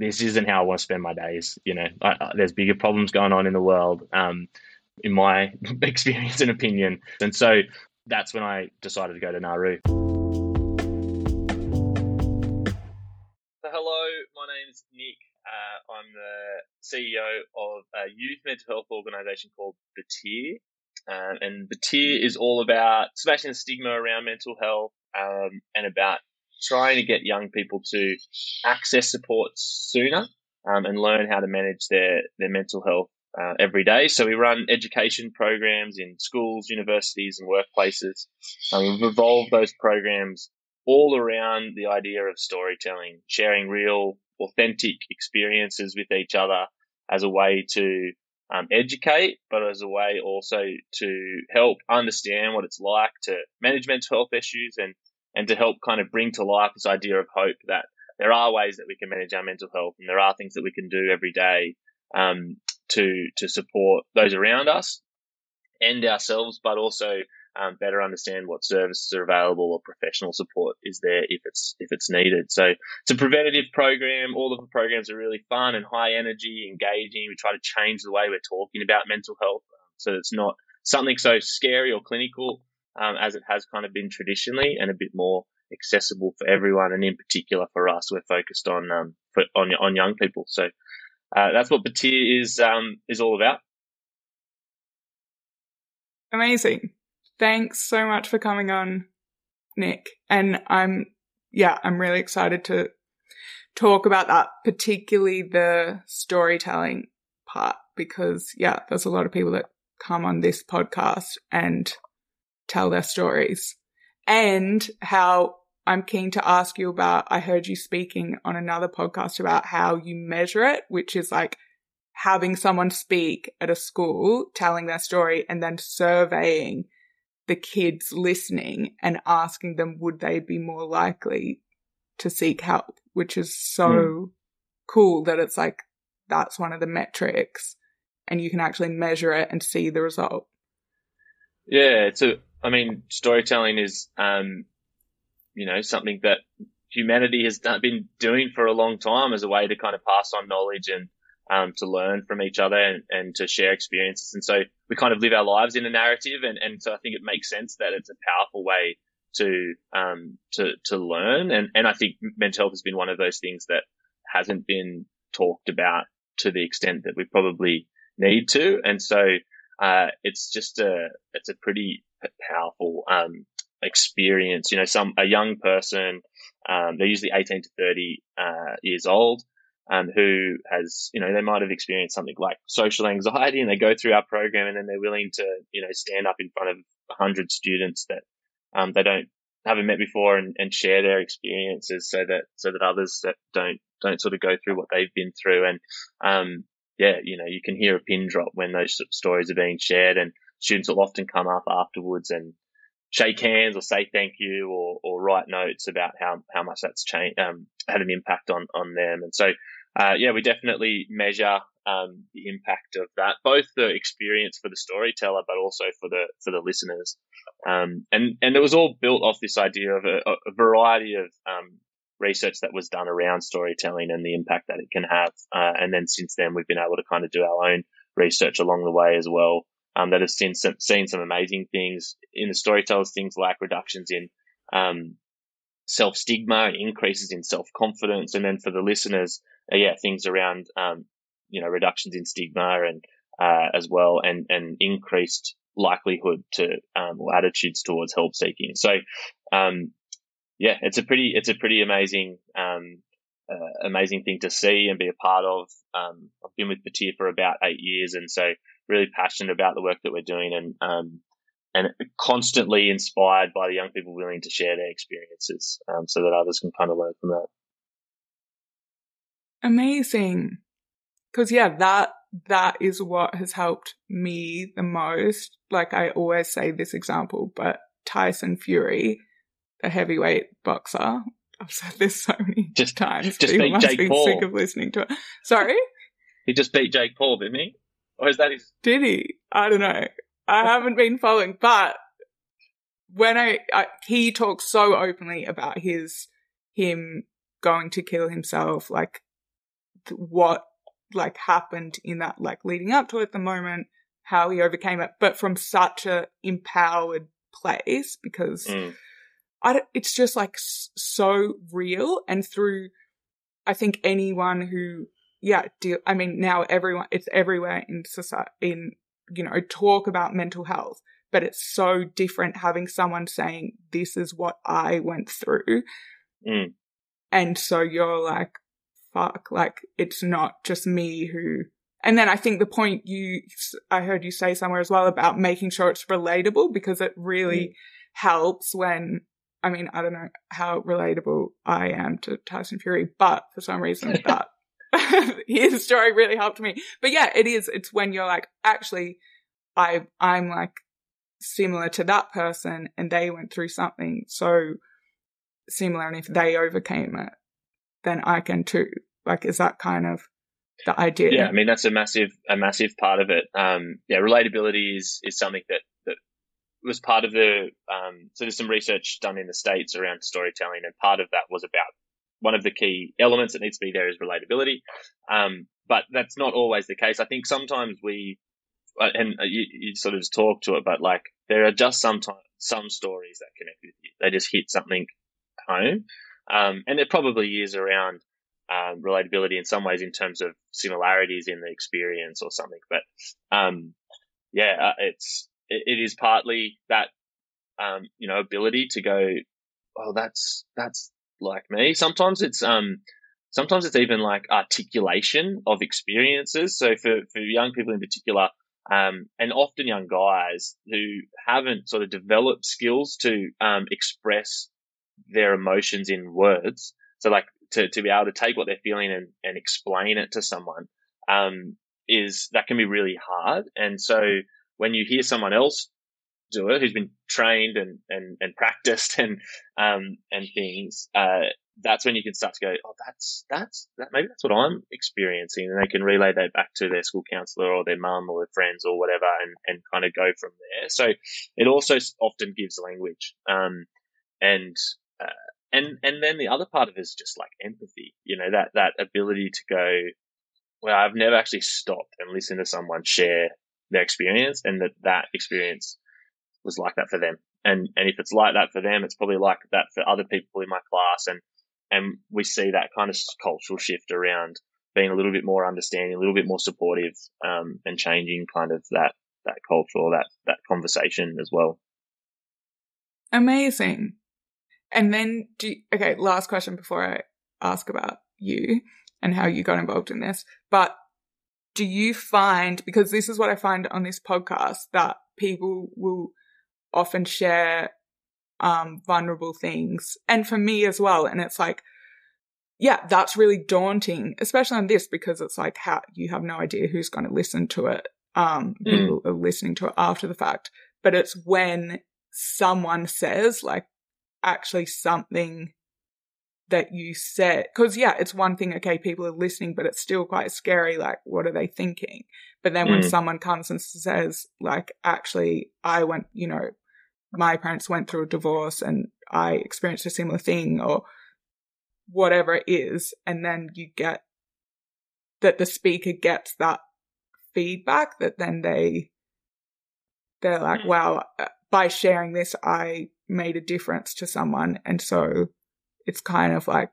this isn't how I want to spend my days. You know, I, I, there's bigger problems going on in the world, um, in my experience and opinion. And so that's when I decided to go to Nauru. Hello, my name is Nic. Uh, I'm the CEO of a youth mental health organisation called Batyr. Um, and Batyr is all about smashing the stigma around mental health um, and about trying to get young people to access support sooner um, and learn how to manage their, their mental health uh, every day. So we run education programs in schools, universities, and workplaces. Um, we've evolved those programs all around the idea of storytelling, sharing real, authentic experiences with each other as a way to um, educate, but as a way also to help understand what it's like to manage mental health issues and and to help kind of bring to life this idea of hope that there are ways that we can manage our mental health and there are things that we can do every day um, to to support those around us and ourselves, but also um, better understand what services are available or professional support is there if it's if it's needed. So it's a preventative program. All of the programs are really fun and high energy, engaging. We try to change the way we're talking about mental health, so it's not something so scary or clinical um, as it has kind of been traditionally, and a bit more accessible for everyone. And in particular for us, we're focused on um, for, on on young people. So uh, that's what Batyr is um, is all about. Amazing. Thanks so much for coming on, Nic. And I'm yeah, I'm really excited to talk about that, particularly the storytelling part, because yeah, there's a lot of people that come on this podcast and tell their stories and how I'm keen to ask you about. I heard you speaking on another podcast about how you measure it, which is like having someone speak at a school, telling their story and then surveying the kids listening and asking them would they be more likely to seek help, which is so mm. cool that it's like that's one of the metrics and you can actually measure it and see the result. Yeah, it's a I mean, storytelling is, um, you know, something that humanity has done, been doing for a long time as a way to kind of pass on knowledge and um, to learn from each other and, and, to share experiences. And so we kind of live our lives in a narrative, and, and so I think it makes sense that it's a powerful way to um, to to learn. And and I think mental health has been one of those things that hasn't been talked about to the extent that we probably need to. And so uh, it's just a it's a pretty powerful um, experience. You know, some a young person, um, they're usually 18 to 30 uh, years old, um, who has, you know, they might have experienced something like social anxiety, and they go through our program, and then they're willing to, you know, stand up in front of 100 students that um, they don't haven't met before and, and share their experiences, so that so that others that don't don't sort of go through what they've been through, and um, yeah, you know, you can hear a pin drop when those stories are being shared, and students will often come up afterwards and shake hands or say thank you or, or write notes about how, how much that's changed, um, had an impact on, on them. And so, uh, yeah, we definitely measure, um, the impact of that, both the experience for the storyteller, but also for the, for the listeners. Um, and, and it was all built off this idea of a, a variety of, um, research that was done around storytelling and the impact that it can have. Uh, and then since then, we've been able to kind of do our own research along the way as well um, that have seen some, seen some amazing things in the storytellers, things like reductions in um, self stigma, increases in self confidence, and then for the listeners, uh, yeah, things around um, you know reductions in stigma and uh, as well, and and increased likelihood to um, or attitudes towards help seeking. So, um, yeah, it's a pretty it's a pretty amazing um, uh, amazing thing to see and be a part of. Um, I've been with Batyr for about eight years, and so really passionate about the work that we're doing and um, and constantly inspired by the young people willing to share their experiences um, so that others can kind of learn from that. Amazing. Because, yeah, that that is what has helped me the most. Like I always say this example, but Tyson Fury, a heavyweight boxer. I've said this so many just, times. Just beat Jake Paul. Sick of listening to it. Sorry. He just beat Jake Paul, didn't he? Or is that his? Did he? I don't know. I haven't been following, but when I, I he talks so openly about his him going to kill himself, like what like happened in that like leading up to it, the moment, how he overcame it, but from such a empowered place because Mm. I it's just like so real and through I think anyone who yeah deal I mean now everyone it's everywhere in society in you know talk about mental health but it's so different having someone saying this is what I went through Mm. and so you're like fuck like it's not just me who and then I think the point you I heard you say somewhere as well about making sure it's relatable because it really helps when I mean, I don't know how relatable I am to Tyson Fury, but for some reason that his story really helped me. But yeah, it is. It's when you're like, actually, I, I'm like similar to that person and they went through something so similar. And if they overcame it, then I can too. Like, is that kind of the idea? Yeah, I mean that's a massive a massive part of it. Um, yeah, relatability is is something that that was part of the. Um, so there's some research done in the states around storytelling, and part of that was about one of the key elements that needs to be there is relatability. Um, but that's not always the case. I think sometimes we, uh, and you, you sort of talk to it, but like there are just sometimes some stories that connect with you. They just hit something home, um, and it probably is around um, relatability in some ways in terms of similarities in the experience or something. But um, yeah, uh, it's it, is partly that um, you know ability to go, oh, that's that's like me. Sometimes it's um sometimes it's even like articulation of experiences. So for for young people in particular. Um, and often young guys who haven't sort of developed skills to um, express their emotions in words. So like to, to be able to take what they're feeling and, and explain it to someone, um, is that can be really hard. And so when you hear someone else do it, who's been trained and, and, and practiced and, um, and things, uh, that's when you can start to go, oh, that's, that's, that, maybe that's what I'm experiencing. And they can relay that back to their school counselor or their mum or their friends or whatever and, and kind of go from there. So it also often gives language. Um, and, uh, and and then the other part of it is just like empathy you know that that ability to go well i've never actually stopped and listened to someone share their experience and that that experience was like that for them and and if it's like that for them it's probably like that for other people in my class and and we see that kind of cultural shift around being a little bit more understanding a little bit more supportive um, and changing kind of that that culture or that that conversation as well Amazing. And then do you, okay, last question before I ask about you and how you got involved in this. But do you find because this is what I find on this podcast that people will often share um vulnerable things and for me as well and it's like yeah, that's really daunting, especially on this because it's like how you have no idea who's going to listen to it. Um, Mm. people are listening to it after the fact, but it's when someone says like actually something that you said because yeah it's one thing okay people are listening but it's still quite scary like what are they thinking but then when Mm. someone comes and says like actually i went you know my parents went through a divorce and i experienced a similar thing or whatever it is and then you get that the speaker gets that feedback that then they they're like Mm. wow uh, by sharing this i made a difference to someone and so it's kind of like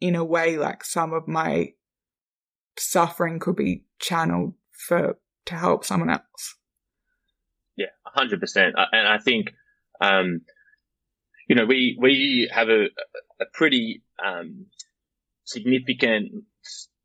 in a way like some of my suffering could be channeled for to help someone else Yeah, hundred percent. And I think, um, you know, we we have a a pretty um, significant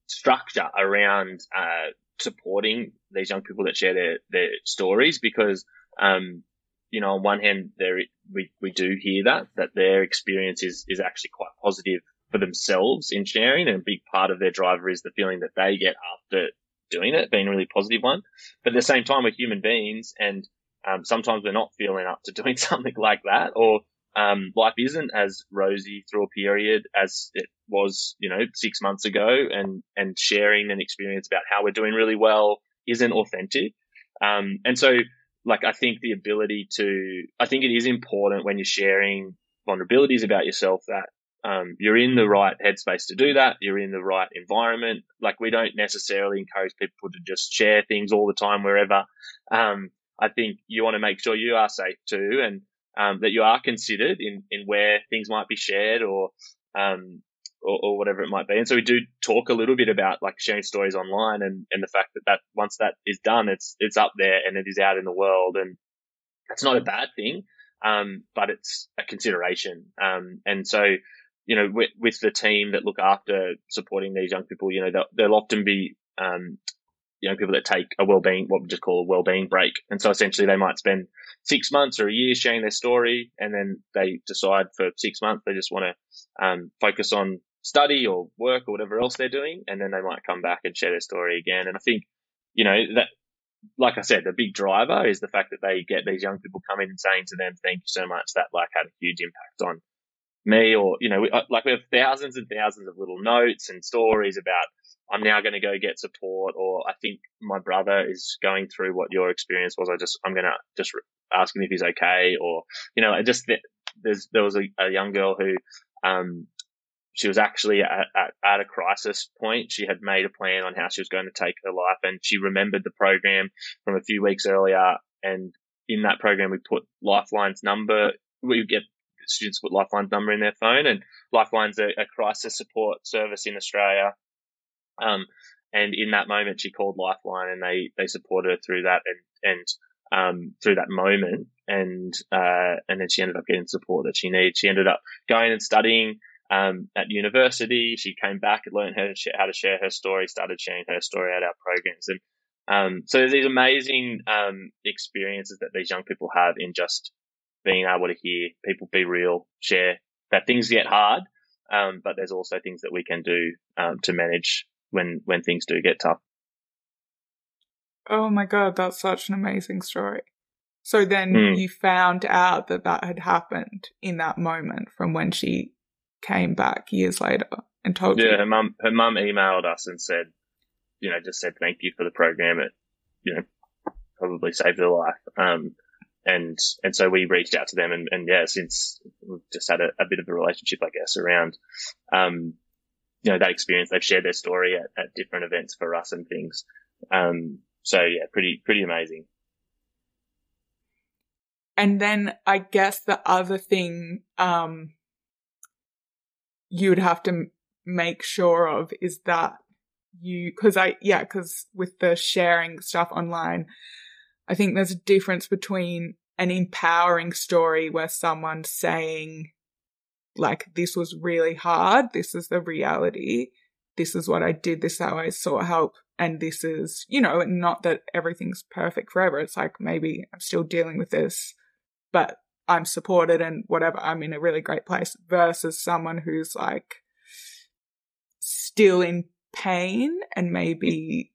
structure around uh, supporting these young people that share their their stories because, um, you know, on one hand, there we we do hear that that their experience is is actually quite positive for themselves in sharing, and a big part of their driver is the feeling that they get after doing it being a really positive one. But at the same time, we're human beings, and um, sometimes we're not feeling up to doing something like that, or um, life isn't as rosy through a period as it was, you know, six months ago, and and sharing an experience about how we're doing really well isn't authentic. Um, and so, like, I think the ability to, I think it is important when you're sharing vulnerabilities about yourself that um, you're in the right headspace to do that. You're in the right environment. Like we don't necessarily encourage people to just share things all the time wherever. Um, I think you want to make sure you are safe too, and um, that you are considered in in where things might be shared or um, or, or, whatever it might be. And so we do talk a little bit about like sharing stories online and, and the fact that that once that is done, it's, it's up there and it is out in the world. And that's not a bad thing. Um, but it's a consideration. Um, and so, you know, with, with, the team that look after supporting these young people, you know, they'll, they'll often be, um, young people that take a well-being, what we just call a well-being break. And so essentially they might spend six months or a year sharing their story and then they decide for six months they just want to um, focus on study or work or whatever else they're doing, and then they might come back and share their story again. And I think, you know, that, like I said, the big driver is the fact that they get these young people coming and saying to them, thank you so much. That like had a huge impact on me or, you know, we, uh, like we have thousands and thousands of little notes and stories about I'm now going to go get support or I think my brother is going through what your experience was. I just, I'm going to just ask him if he's okay or, you know, I just, there's, there was a, a young girl who, um, she was actually at, at, at, a crisis point. She had made a plan on how she was going to take her life and she remembered the program from a few weeks earlier. And in that program, we put Lifeline's number. We get students put Lifeline's number in their phone and Lifeline's a, a crisis support service in Australia. Um, and in that moment, she called Lifeline and they, they supported her through that and, and, um, through that moment. And, uh, and then she ended up getting support that she needed. She ended up going and studying um, at university. She came back and learned how to, share, how to share her story, started sharing her story at our programs. And um, so there's these amazing um, experiences that these young people have in just being able to hear people be real, share that things get hard, um, but there's also things that we can do um, to manage when when things do get tough. Oh my god, that's such an amazing story. So then mm. you found out that that had happened in that moment from when she came back years later and told yeah, you. Yeah, her mum, her mum emailed us and said, you know, just said thank you for the program. It, you know, probably saved her life. Um, and, and so we reached out to them and, and yeah, since we've just had a, a bit of a relationship, I guess, around, um, you know, that experience. They've shared their story at, at different events for us and things. Um, so yeah, pretty, pretty amazing. And then I guess the other thing, um, you'd have to make sure of is that you, cause I, yeah, cause with the sharing stuff online, I think there's a difference between an empowering story where someone's saying, like, this was really hard. This is the reality. This is what I did. This is how I sought help. And this is, you know, not that everything's perfect forever. It's like maybe I'm still dealing with this, but I'm supported and whatever, I'm in a really great place versus someone who's like still in pain and maybe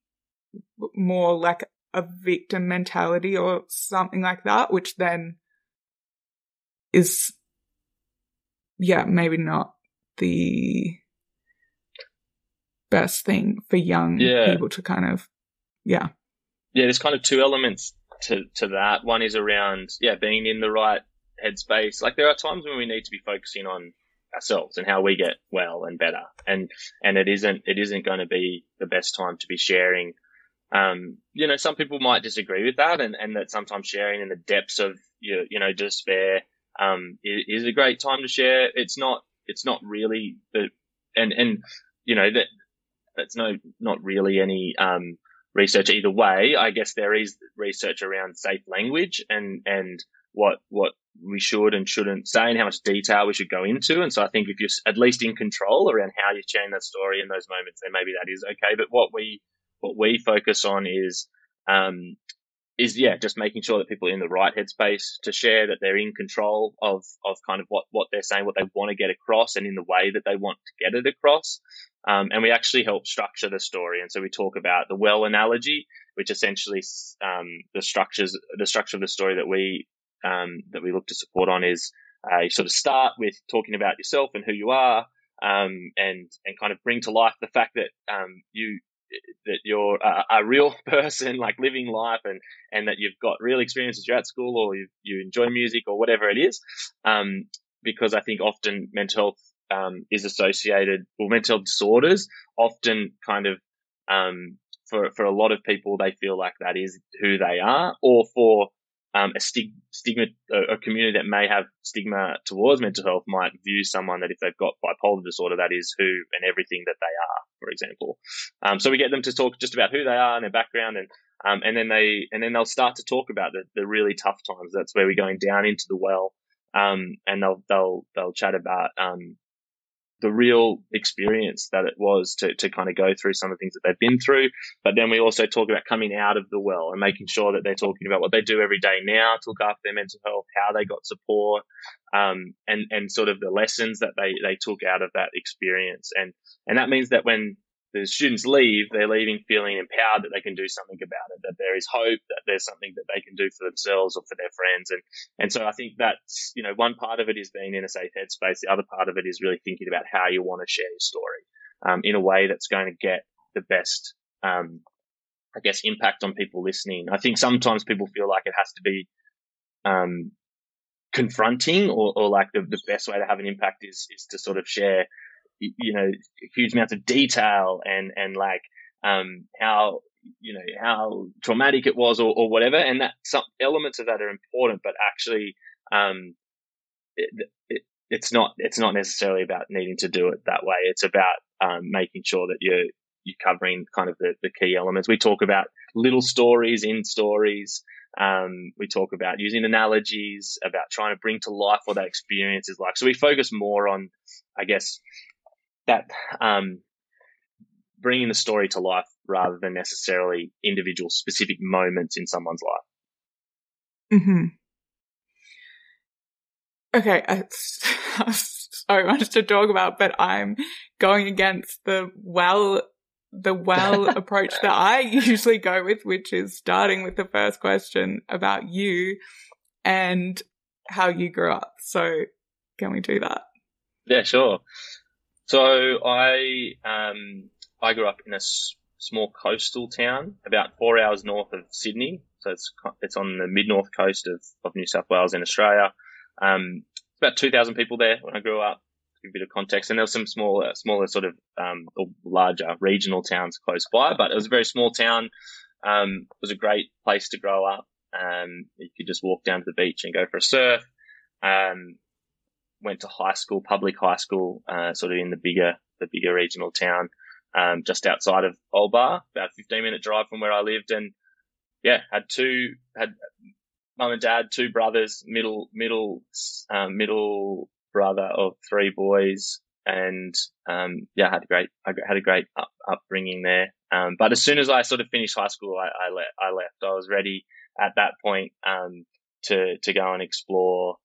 more like a victim mentality or something like that, which then is, yeah, maybe not the best thing for young yeah. people to kind of, yeah. Yeah, there's kind of two elements to, to that. One is around, yeah, being in the right headspace. Like there are times when we need to be focusing on ourselves and how we get well and better. And, and it isn't, it isn't going to be the best time to be sharing. Um, you know, some people might disagree with that and, and that sometimes sharing in the depths of your, you know, despair, um, is, is a great time to share. It's not, it's not really the, and, and, you know, that, that's no, not really any, um, research either way. I guess there is research around safe language and, and what, what we should and shouldn't say and how much detail we should go into. And so I think if you're at least in control around how you're sharing that story in those moments, then maybe that is okay. But what we, what we focus on is, um, is yeah, just making sure that people are in the right headspace to share that they're in control of, of kind of what, what they're saying, what they want to get across and in the way that they want to get it across. Um, and we actually help structure the story. And so we talk about the well analogy, which essentially, um, the structures, the structure of the story that we um, that we look to support on is uh, you sort of start with talking about yourself and who you are, um, and and kind of bring to life the fact that um, you that you're a, a, real person, like living life, and and that you've got real experiences. You're at school, or you you enjoy music, or whatever it is. Um, because I think often mental health um, is associated, well, mental disorders often kind of, um, for, for a lot of people, they feel like that is who they are, or for um, a stig- stigma, a, a, community that may have stigma towards mental health might view someone that if they've got bipolar disorder, that is who and everything that they are, for example. Um, so we get them to talk just about who they are and their background and, um, and then they, and then they'll start to talk about the, the really tough times. That's where we're going down into the well. Um, and they'll, they'll, they'll chat about, um, the real experience that it was to, to kind of go through some of the things that they've been through. But then we also talk about coming out of the well and making sure that they're talking about what they do every day now to look after their mental health, how they got support, um, and, and sort of the lessons that they, they took out of that experience. And, and that means that when the students leave, they're leaving feeling empowered that they can do something about it, that there is hope, that there's something that they can do for themselves or for their friends. And, and so I think that's, you know, one part of it is being in a safe headspace. The other part of it is really thinking about how you want to share your story, um, in a way that's going to get the best, um, I guess, impact on people listening. I think sometimes people feel like it has to be, um, confronting or, or like the, the best way to have an impact is, is to sort of share you know, huge amounts of detail and, and like, um, how, you know, how traumatic it was or, or whatever. And that some elements of that are important, but actually, um, it, it, it's not, it's not necessarily about needing to do it that way. It's about, um, making sure that you're, you're covering kind of the, the key elements. We talk about little stories in stories. Um, we talk about using analogies, about trying to bring to life what that experience is like. So we focus more on, I guess, that um, bringing the story to life rather than necessarily individual specific moments in someone's life. Hmm. Okay, I, so much to talk about, but I'm going against the well the well approach that I usually go with, which is starting with the first question about you and how you grew up. So, can we do that? Yeah, sure. So I um, I grew up in a s- small coastal town about four hours north of Sydney. So it's it's on the mid north coast of, of New South Wales in Australia. Um, about two thousand people there when I grew up. a bit of context, and there were some smaller, smaller sort of um, larger regional towns close by, but it was a very small town. Um, it was a great place to grow up. Um, you could just walk down to the beach and go for a surf. Um, went to high school, public high school, uh, sort of in the bigger, the bigger regional town, um, just outside of Old Bar, about 15 minute drive from where I lived. And yeah, had two, had mum and dad, two brothers, middle, middle, um, middle brother of three boys. And, um, yeah, had a great, I had a great up, upbringing there. Um, but as soon as I sort of finished high school, I, I, le- I left. I was ready at that point, um, to, to go and explore,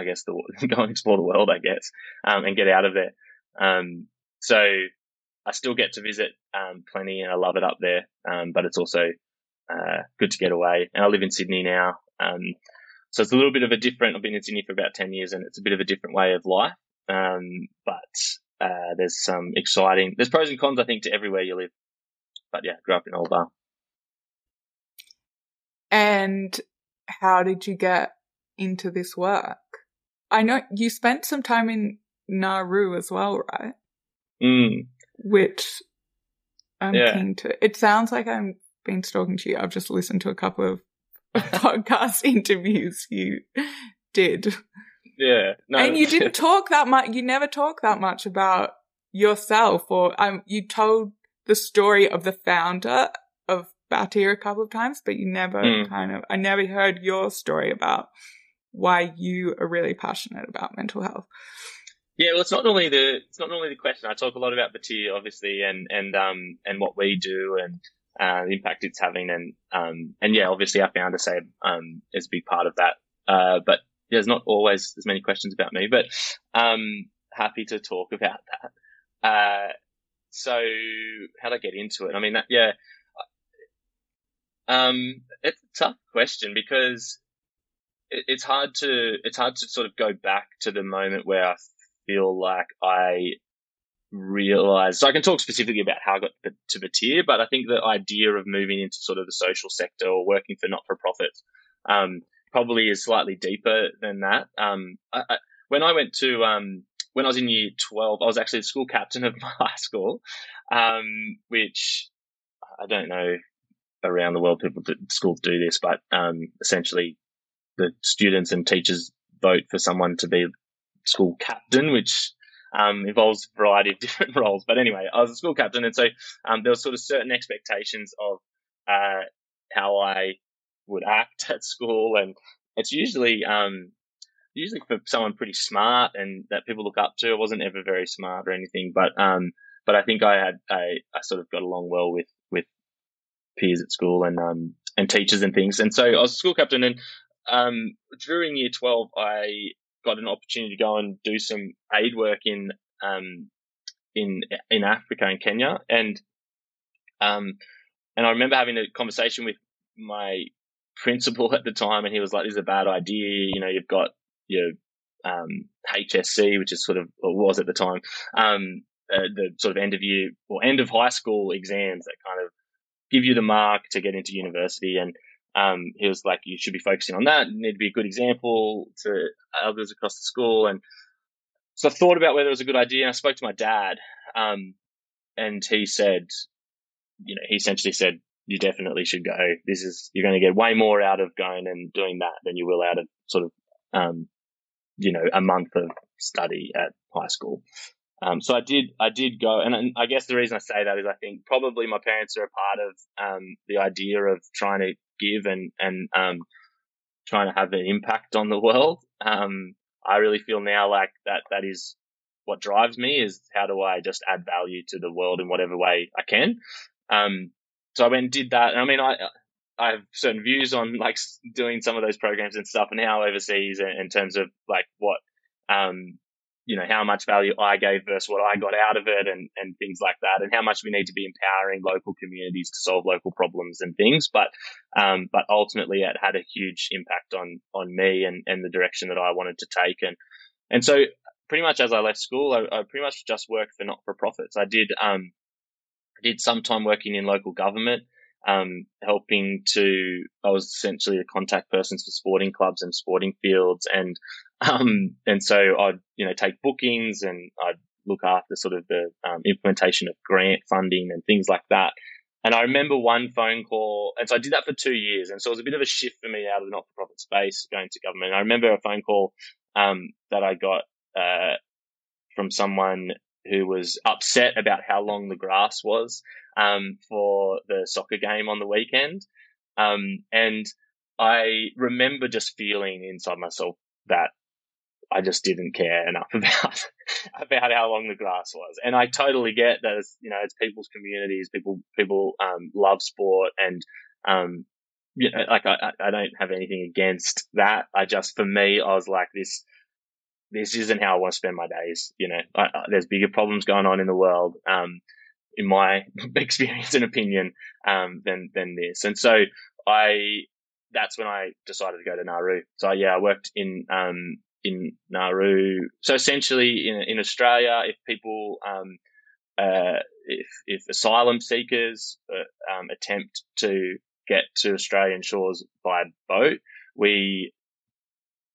I guess, the, go and explore the world, I guess, um, and get out of there. Um, so I still get to visit, um, plenty and I love it up there. Um, but it's also, uh, good to get away. And I live in Sydney now. Um, so it's a little bit of a different, I've been in Sydney for about 10 years and it's a bit of a different way of life. Um, but, uh, there's some exciting, there's pros and cons, I think, to everywhere you live. But yeah, grew up in Old Bar. And how did you get into this work? I know you spent some time in Nauru as well, right? Mm. Which I'm yeah. keen to. It sounds like I'm been talking to you. I've just listened to a couple of podcast interviews you did. Yeah. No. And you didn't talk that much. You never talk that much about yourself or um, you told the story of the founder of Batyr a couple of times, but you never mm. kind of, I never heard your story about why you are really passionate about mental health. Yeah, well, it's not normally the it's not normally the question. I talk a lot about Batyr, obviously, and and um and what we do and uh, the impact it's having, and um and yeah, obviously, our founder say um is a big part of that. Uh, but there's not always as many questions about me, but um happy to talk about that. Uh, so how do I get into it? I mean, that, yeah, um, it's a tough question because it's hard to it's hard to sort of go back to the moment where I feel like I realized. So I can talk specifically about how I got to Batyr, but I think the idea of moving into sort of the social sector or working for not for profits um, probably is slightly deeper than that. Um, I, I, when I went to um, when I was in year 12, I was actually the school captain of my high school, um, which I don't know around the world people that schools do this, but um, essentially the students and teachers vote for someone to be school captain, which um, involves a variety of different roles. But anyway, I was a school captain, and so um, there were sort of certain expectations of uh, how I would act at school, and it's usually um, usually for someone pretty smart and that people look up to. I wasn't ever very smart or anything, but um, but I think I had I, I sort of got along well with with peers at school and um and teachers and things. And so I was a school captain, and um, during year twelve, I got an opportunity to go and do some aid work in um in in Africa and Kenya, and um and I remember having a conversation with my principal at the time, and he was like, "This is a bad idea. You know, you've got your um, HSC, which is sort of or was at the time, um, uh, the sort of end of year or end of high school exams that kind of give you the mark to get into university. And um, he was like, you should be focusing on that. You need to be a good example to others across the school. And so I thought about whether it was a good idea. And I spoke to my dad, um, and he said, you know, he essentially said, you definitely should go. This is, you're going to get way more out of going and doing that than you will out of sort of, um, you know, a month of study at high school. Um, so I did, I did go, and, I guess the reason I say that is I think probably my parents are a part of um, the idea of trying to give and and um, trying to have an impact on the world. Um, I really feel now like that that is what drives me is how do I just add value to the world in whatever way I can. Um, so I went and did that. And I mean, I I have certain views on like doing some of those programs and stuff and how overseas in, in terms of like what um you know, how much value I gave versus what I got out of it and, and things like that, and how much we need to be empowering local communities to solve local problems and things. But, um, but ultimately it had a huge impact on, on me and, and the direction that I wanted to take. And, and so pretty much as I left school, I, I pretty much just worked for not for profits. I did, um, I did some time working in local government. Um, helping to, I was essentially a contact person for sporting clubs and sporting fields and um, and so I'd, you know, take bookings and I'd look after sort of the um, implementation of grant funding and things like that. And I remember one phone call, and so I did that for two years. And so it was a bit of a shift for me out of the not for profit space going to government. And I remember a phone call um, that I got uh, from someone who was upset about how long the grass was um, for the soccer game on the weekend. Um, and I remember just feeling inside myself that I just didn't care enough about about how long the grass was. And I totally get that it's, you know, it's people's communities, people people um, love sport and um, you know, like I, I don't have anything against that. I just for me, I was like this this isn't how I want to spend my days. You know, I, I, there's bigger problems going on in the world, um, in my experience and opinion, um, than than this. And so I, that's when I decided to go to Nauru. So yeah, I worked in um, in Nauru. So essentially, in in Australia, if people um, uh, if if asylum seekers uh, um, attempt to get to Australian shores by boat, we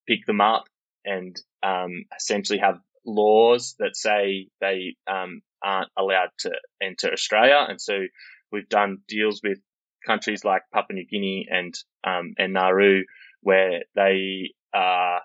pick them up and um, essentially have laws that say they um, aren't allowed to enter Australia, and so we've done deals with countries like Papua New Guinea and um, and Nauru where they are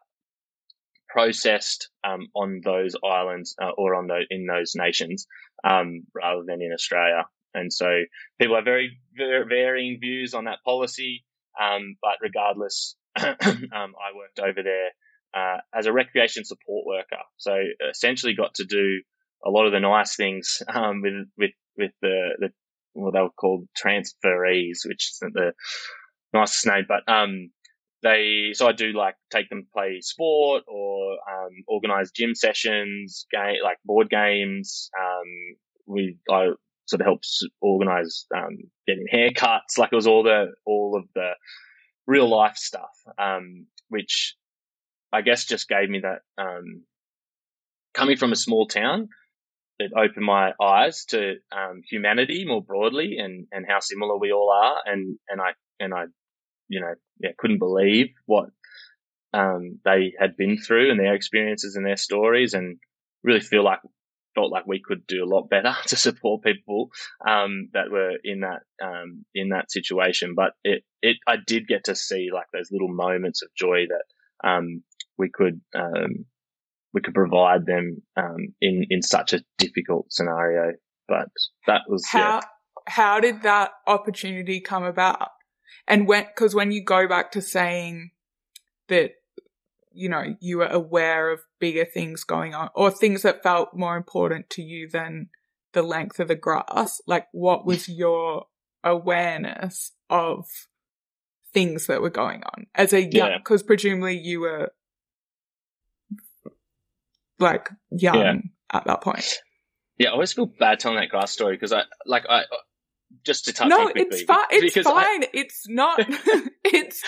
processed um, on those islands uh, or on those in those nations um, rather than in Australia. And so people have very, very varying views on that policy. Um, but regardless, um, I worked over there uh, as a recreation support worker. So essentially got to do a lot of the nice things um, with with with the the what they were called transferees, which isn't the nicest name, but um, they so I do like take them play sport or um, organize gym sessions, game like board games. Um, we I sort of helps organize um, getting haircuts. Like it was all the all of the real life stuff, um, which I guess just gave me that um, coming from a small town. It opened my eyes to um, humanity more broadly and, and how similar we all are, and and I and I you know, yeah, couldn't believe what um, they had been through and their experiences and their stories. And really feel like felt like we could do a lot better to support people um, that were in that um, in that situation. But it it I did get to see like those little moments of joy that um, we could um, we could provide them um, in in such a difficult scenario. But that was how yeah. how did that opportunity come about? And when because when you go back to saying that you know, you were aware of bigger things going on or things that felt more important to you than the length of the grass? Like, what was your awareness of things that were going on as a young, because yeah. presumably you were like young yeah. at that point. Yeah, I always feel bad telling that grass story because I like I uh, just to touch no, on quickly. it's fine. It's fine. I... It's not. it's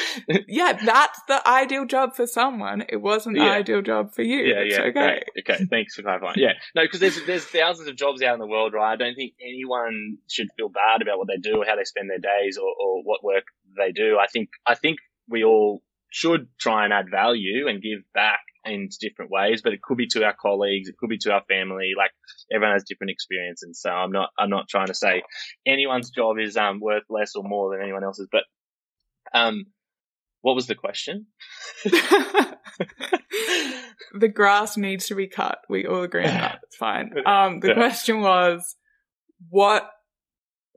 yeah. That's the ideal job for someone. It wasn't yeah. the ideal job for you. Yeah, it's yeah. Okay. Okay. Thanks for clarifying. Yeah. No, because there's there's thousands of jobs out in the world, right? I don't think anyone should feel bad about what they do or how they spend their days or, or what work they do. I think I think we all should try and add value and give back in different ways, but it could be to our colleagues, it could be to our family. Like everyone has different experiences. So I'm not, I'm not trying to say anyone's job is um, worth less or more than anyone else's. But um, what was the question? the grass needs to be cut. We all agree on that. It's fine. Um, the question was, what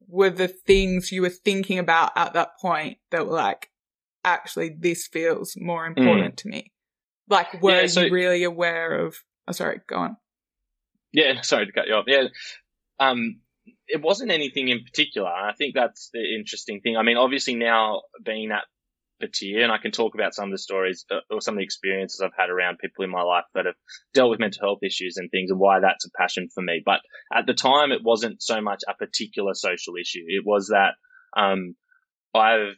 were the things you were thinking about at that point that were like, actually, this feels more important mm. to me? Like, were yeah, so, you really aware of? Oh, sorry, go on. Yeah, sorry to cut you off. Yeah, um, it wasn't anything in particular. I think that's the interesting thing. I mean, obviously now being at Batyr, and I can talk about some of the stories uh, or some of the experiences I've had around people in my life that have dealt with mental health issues and things, and why that's a passion for me. But at the time, it wasn't so much a particular social issue. It was that um, I've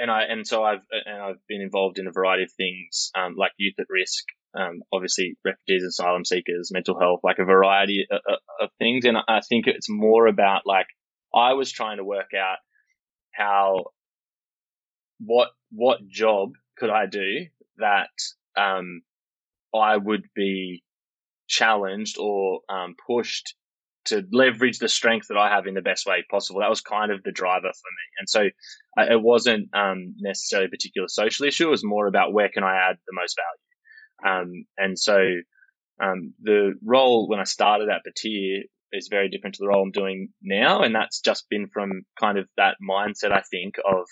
and I and so I've and I've been involved in a variety of things um, like youth at risk, um, obviously refugees, asylum seekers, mental health, like a variety of, of, things. And I think it's more about like I was trying to work out how what what job could I do that um, I would be challenged or um, pushed to leverage the strength that I have in the best way possible. That was kind of the driver for me. And so uh, it wasn't um, necessarily a particular social issue. It was more about where can I add the most value. Um, and so um, the role when I started at Batyr is very different to the role I'm doing now. And that's just been from kind of that mindset, I think, of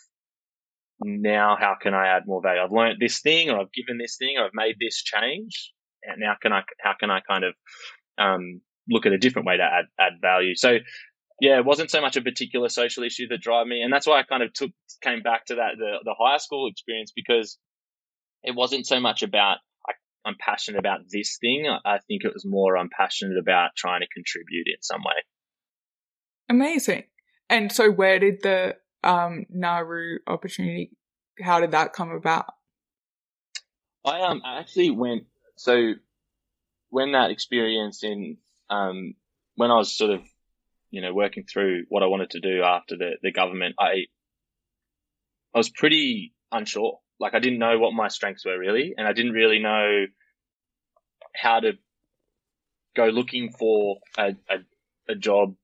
now how can I add more value? I've learned this thing or I've given this thing or I've made this change. And now can I, how can I kind of, um, look at a different way to add add value. So yeah, it wasn't so much a particular social issue that drove me, and that's why I kind of took came back to that the the high school experience because it wasn't so much about I, I'm passionate about this thing. I think it was more I'm passionate about trying to contribute in some way. Amazing. And so, where did the um, Nauru opportunity? How did that come about? I um I actually went so when that experience in um, when I was sort of, you know, working through what I wanted to do after the, the government, I, I was pretty unsure. Like I didn't know what my strengths were really, and I didn't really know how to go looking for a, a, a job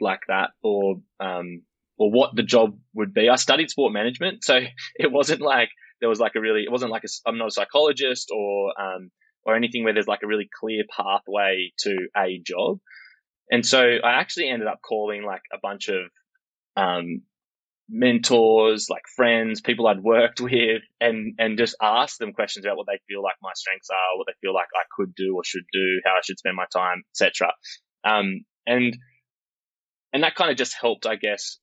like that or, um, or what the job would be. I studied sport management, so it wasn't like there was like a really, it wasn't like a, I'm not a psychologist or, um, or anything where there's like a really clear pathway to a job. And so I actually ended up calling like a bunch of um, mentors, like friends, people I'd worked with, and and just asked them questions about what they feel like my strengths are, what they feel like I could do or should do, how I should spend my time, etc. Um, and and that kind of just helped, I guess,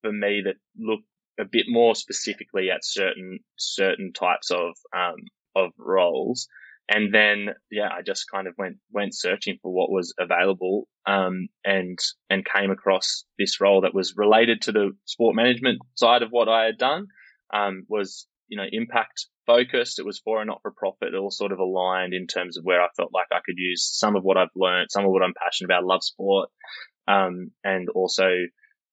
for me that look a bit more specifically at certain certain types of um, of roles and then yeah, I just kind of went went searching for what was available, um, and and came across this role that was related to the sport management side of what I had done. Um, was you know impact focused. It was for a not for profit. It all sort of aligned in terms of where I felt like I could use some of what I've learned, some of what I'm passionate about. Love sport, um, and also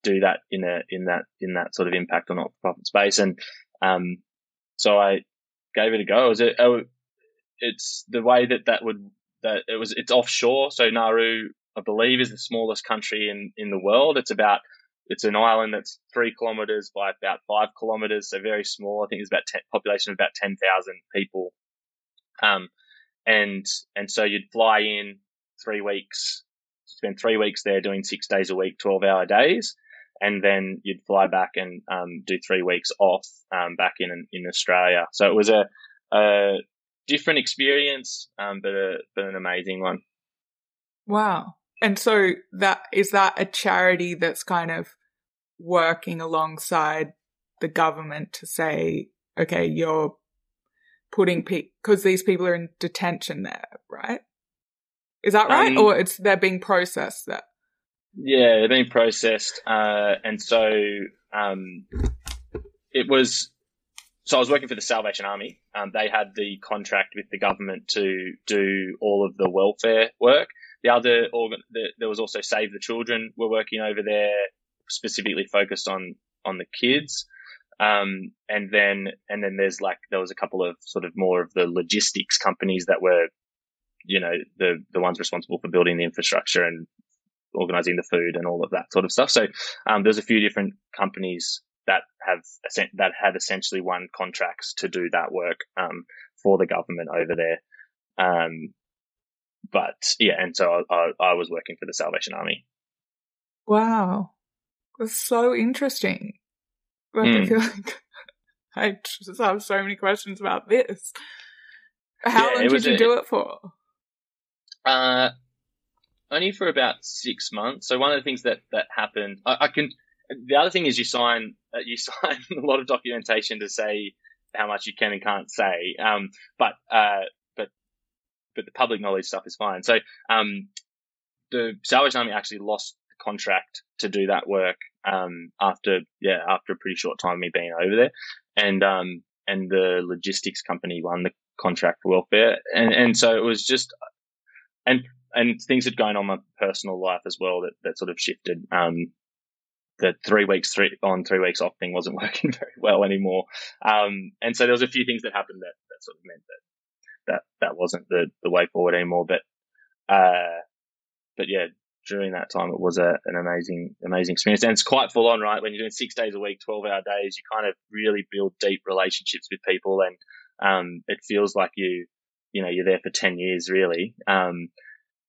do that in a in that in that sort of impact or not for profit space. And um, so I gave it a go. It was a, a it's the way that that would that it was it's offshore. So Nauru, I believe, is the smallest country in in the world. It's about it's an island that's three kilometers by about five kilometers, so very small. I think it's about 10, population of about ten thousand people. Um, and and so you'd fly in three weeks, spend three weeks there doing six days a week, twelve hour days, and then you'd fly back and um, do three weeks off um, back in in Australia. So it was a, a different experience, um, but a but an amazing one. Wow! And so that is that a charity that's kind of working alongside the government to say, okay, you're putting people because these people are in detention there, right? Is that right, um, or it's they're being processed there? Yeah, they're being processed, uh, and so um, it was. So I was working for the Salvation Army. Um, they had the contract with the government to do all of the welfare work. The other organ, the, there was also Save the Children were working over there, specifically focused on on the kids. Um, and then, and then there's like, there was a couple of sort of more of the logistics companies that were, you know, the, the ones responsible for building the infrastructure and organizing the food and all of that sort of stuff. So, um, there's a few different companies that have, that had essentially won contracts to do that work, um, for the government over there. Um, but yeah, and so I, I, I was working for the Salvation Army. Wow. That's so interesting. Like, mm. I hmm. feel like I just have so many questions about this. How yeah, long did you a, do it for? Uh, only for about six months. So one of the things that that happened, I, I can. The other thing is you sign uh, you sign a lot of documentation to say how much you can and can't say. Um, but uh, but but the public knowledge stuff is fine. So um, the Salvation Army actually lost the contract to do that work um, after yeah after a pretty short time of me being over there, and um, and the logistics company won the contract for welfare, and and so it was just and and things had gone on my personal life as well that that sort of shifted. Um, the three weeks three on three weeks off thing wasn't working very well anymore, um, and so there was a few things that happened that that sort of meant that that that wasn't the the way forward anymore, but. Uh, but yeah, during that time, it was a, an amazing, amazing experience. And it's quite full on, right? When you're doing six days a week, 12 hour days, you kind of really build deep relationships with people. And, um, it feels like you, you know, you're there for 10 years really. Um,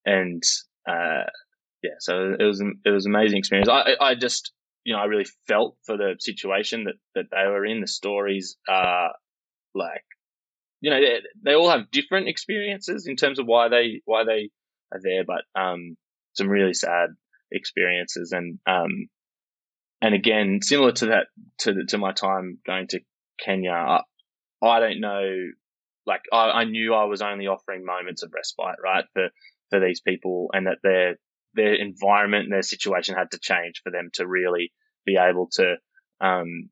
and, uh, yeah, so it was, it was an amazing experience. I, I just, you know, I really felt for the situation that, that they were in. The stories are like, you know, they, they all have different experiences in terms of why they, why they are there. But, um, some really sad experiences and um and again similar to that to to my time going to Kenya I, I don't know like I, I knew I was only offering moments of respite right for for these people and that their their environment and their situation had to change for them to really be able to um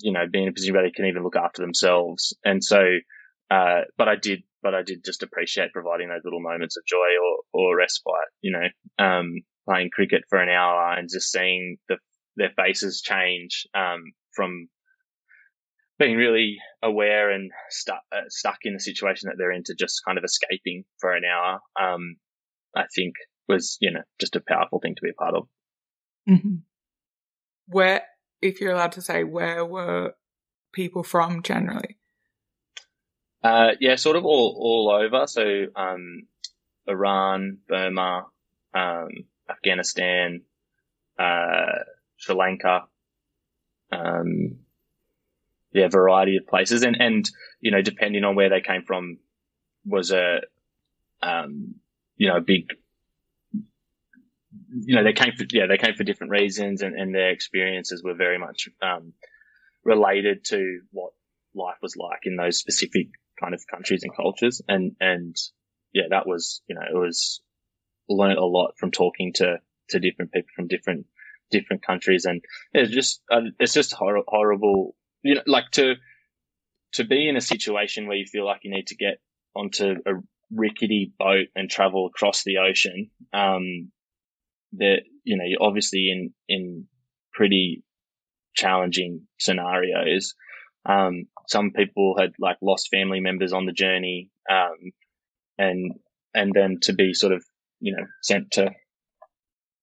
you know be in a position where they can even look after themselves. And so uh but I did but I did just appreciate providing those little moments of joy or, or respite, you know, um, playing cricket for an hour and just seeing the, their faces change, um, from being really aware and stuck, uh, stuck in the situation that they're in to just kind of escaping for an hour, um, I think was, you know, just a powerful thing to be a part of. Mm-hmm. Where, if you're allowed to say, where were people from generally? Uh, yeah, sort of all, all over. So, um, Iran, Burma, um, Afghanistan, uh, Sri Lanka, um, yeah, variety of places. And, and, you know, depending on where they came from was a, um, you know, a big, you know, they came for, yeah, they came for different reasons and, and their experiences were very much, um, related to what life was like in those specific kind of countries and cultures. And, and yeah, that was, you know, it was learned a lot from talking to, to different people from different, different countries. And it's just, uh, it's just hor- horrible, you know, like to, to be in a situation where you feel like you need to get onto a rickety boat and travel across the ocean. Um, that, you know, you're obviously in, in pretty challenging scenarios. Um, some people had like lost family members on the journey. Um, and and then to be sort of you know sent to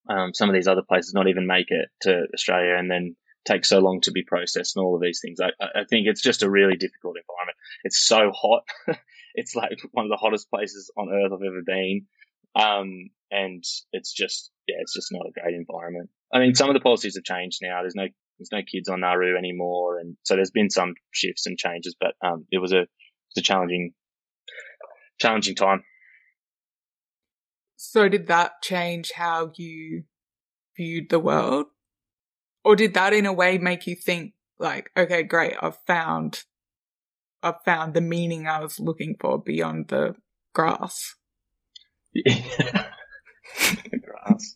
um, some of these other places, not even make it to Australia, and then take so long to be processed and all of these things. I, I think it's just a really difficult environment. It's so hot. it's like one of the hottest places on earth I've ever been. Um, and it's just, yeah, it's just not a great environment. I mean, some of the policies have changed now. There's no, there's no kids on Nauru anymore. And so there's been some shifts and changes, but, um, it was a, it was a challenging, challenging time. So did that change how you viewed the world? Or did that in a way make you think like, okay, great, I've found, I've found the meaning I was looking for beyond the grass? Yeah. grass.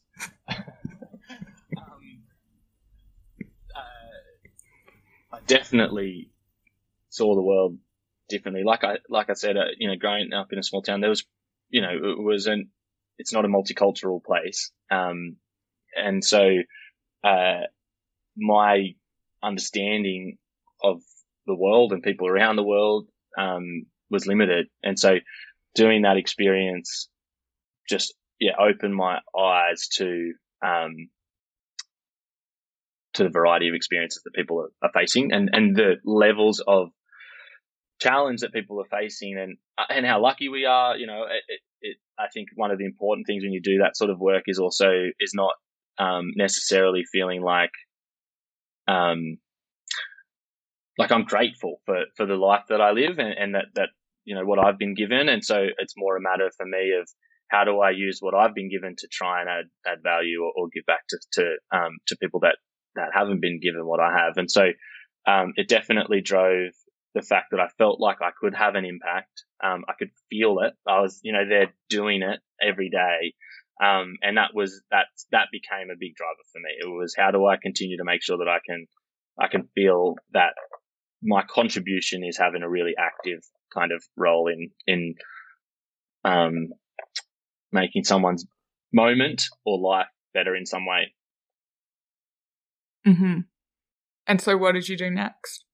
um, uh, I definitely saw the world differently. Like I, like I said, uh, you know, growing up in a small town, there was, you know, it was an, it's not a multicultural place. Um, and so, uh, my understanding of the world and people around the world um, was limited, and so doing that experience just yeah opened my eyes to um, to the variety of experiences that people are, facing and and the levels of challenge that people are facing and and how lucky we are you know it, it, I think one of the important things when you do that sort of work is also is not um, necessarily feeling like um, like I'm grateful for, for the life that I live and, and that, that, you know, what I've been given. And so it's more a matter for me of how do I use what I've been given to try and add, add value or, or give back to, to, um, to people that, that haven't been given what I have. And so, um, it definitely drove the fact that I felt like I could have an impact. Um, I could feel it. I was, you know, there doing it every day. Um, and that was, that, that became a big driver for me. It was how do I continue to make sure that I can, I can feel that my contribution is having a really active kind of role in, in, um, making someone's moment or life better in some way. Mm-hmm. And so what did you do next?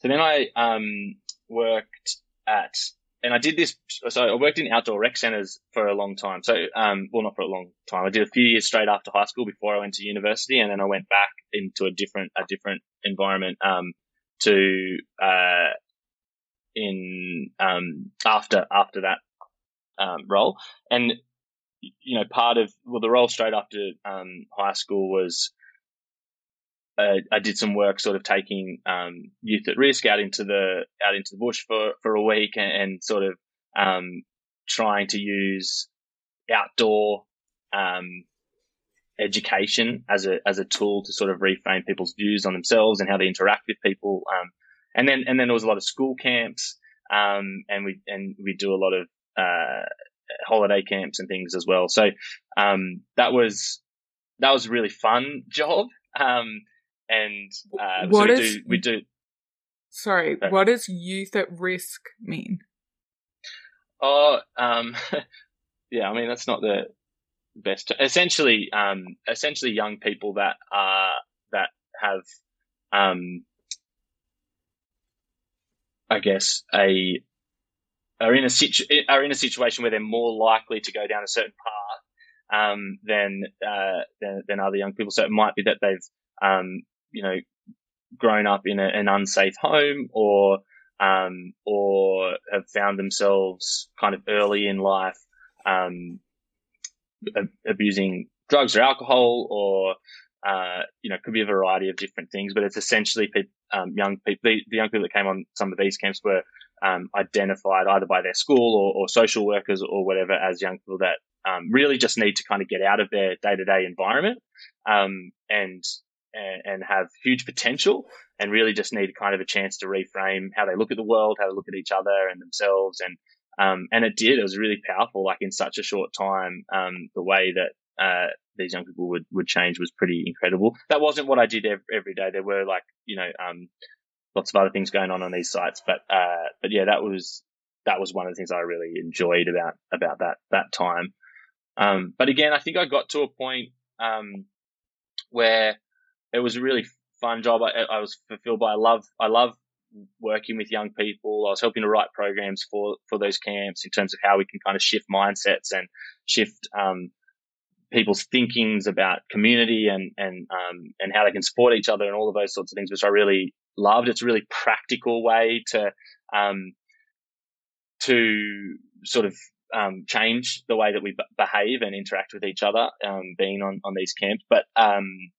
So then I, um, worked at and I did this. So I worked in outdoor rec centers for a long time. So, um, well, not for a long time. I did a few years straight after high school before I went to university, and then I went back into a different a different environment um, to uh, in um, after after that um, role. And you know, part of well, the role straight after um, high school was uh, I did some work sort of taking um, youth at risk out into the out into the bush for, for a week and, and sort of um, trying to use outdoor um, education as a as a tool to sort of reframe people's views on themselves and how they interact with people. Um, and then and then there was a lot of school camps, um, and we and we do a lot of uh, holiday camps and things as well. So um, that was that was a really fun job. Um, and uh, what so we is, do we do. Sorry, what does youth at risk mean? Oh, um, yeah. I mean, that's not the best. Essentially, um, essentially, young people that are that have, um, I guess a are in a situ- are in a situation where they're more likely to go down a certain path um, than, uh, than than other young people. So it might be that they've um, you know, grown up in a, an unsafe home or, um, or have found themselves kind of early in life, um, abusing drugs or alcohol or, uh, you know, could be a variety of different things, but it's essentially um, young people, the, the, young people that came on some of these camps were, um, identified either by their school or, or, social workers or whatever as young people that, um, really just need to kind of get out of their day to day environment, um, and, and, have huge potential and really just need kind of a chance to reframe how they look at the world, how they look at each other and themselves. And, um, and it did, it was really powerful. Like in such a short time, um, the way that, uh, these young people would, would change was pretty incredible. That wasn't what I did every, every day. There were like, you know, um, lots of other things going on on these sites, but, uh, but yeah, that was, that was one of the things I really enjoyed about, about that, that time. Um, but again, I think I got to a point, um, where it was a really fun job. I, I was fulfilled by. I love I love working with young people. I was helping to write programs for for those camps in terms of how we can kind of shift mindsets and shift um, people's thinkings about community and and um, and how they can support each other and all of those sorts of things, which I really loved. It's a really practical way to um, to sort of um, change the way that we b- behave and interact with each other, um, being on, on these camps. But, um,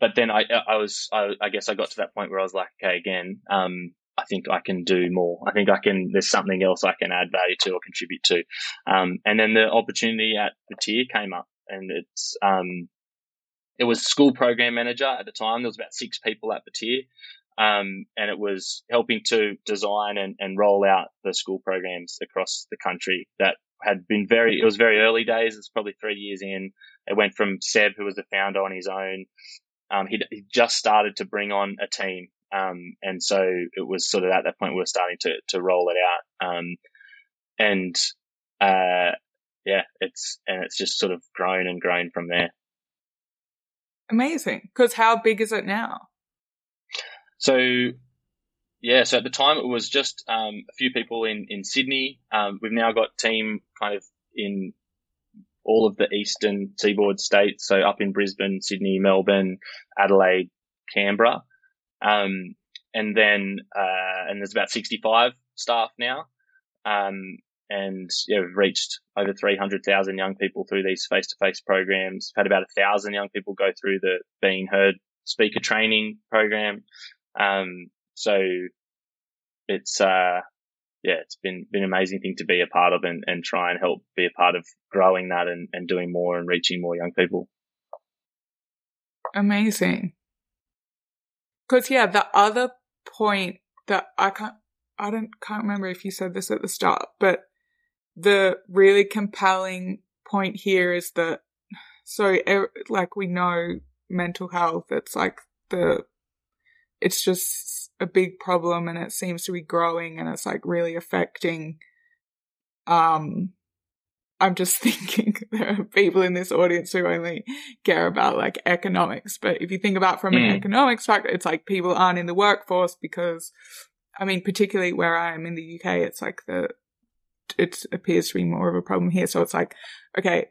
but then I, I was, I, I, guess I got to that point where I was like, okay, again, um, I think I can do more. I think I can, there's something else I can add value to or contribute to. Um, and then the opportunity at Batyr came up and it's, it was school program manager at the time. There was about six people at Batyr. Um, and it was helping to design and, and roll out the school programs across the country that had been very, it was very early days. It's probably three years in. It went from Seb, who was the founder on his own. Um, he just started to bring on a team. Um, and so it was sort of at that point we were starting to, to roll it out. Um, and, uh, yeah, it's, and it's just sort of grown and grown from there. Amazing. Cause how big is it now? So yeah, so at the time it was just um, a few people in in Sydney. Um, we've now got team kind of in all of the eastern seaboard states, so up in Brisbane, Sydney, Melbourne, Adelaide, Canberra, um, and then uh, and there's about 65 staff now. Um, and yeah, we've reached over 300,000 young people through these face-to-face programs. We've had about a thousand young people go through the Being Heard speaker training program. Um, so it's, uh, yeah, it's been, been an amazing thing to be a part of and, and try and help be a part of growing that and, and doing more and reaching more young people. Amazing. Cause yeah, the other point that I can't, I don't, can't remember if you said this at the start, but the really compelling point here is that, so like we know mental health, it's like the it's just a big problem and it seems to be growing and it's like really affecting um I'm just thinking there are people in this audience who only care about like economics. But if you think about from mm. an economics factor, it's like people aren't in the workforce because, I mean, particularly where I am in the UK, it's like the, it appears to be more of a problem here. So it's like, okay,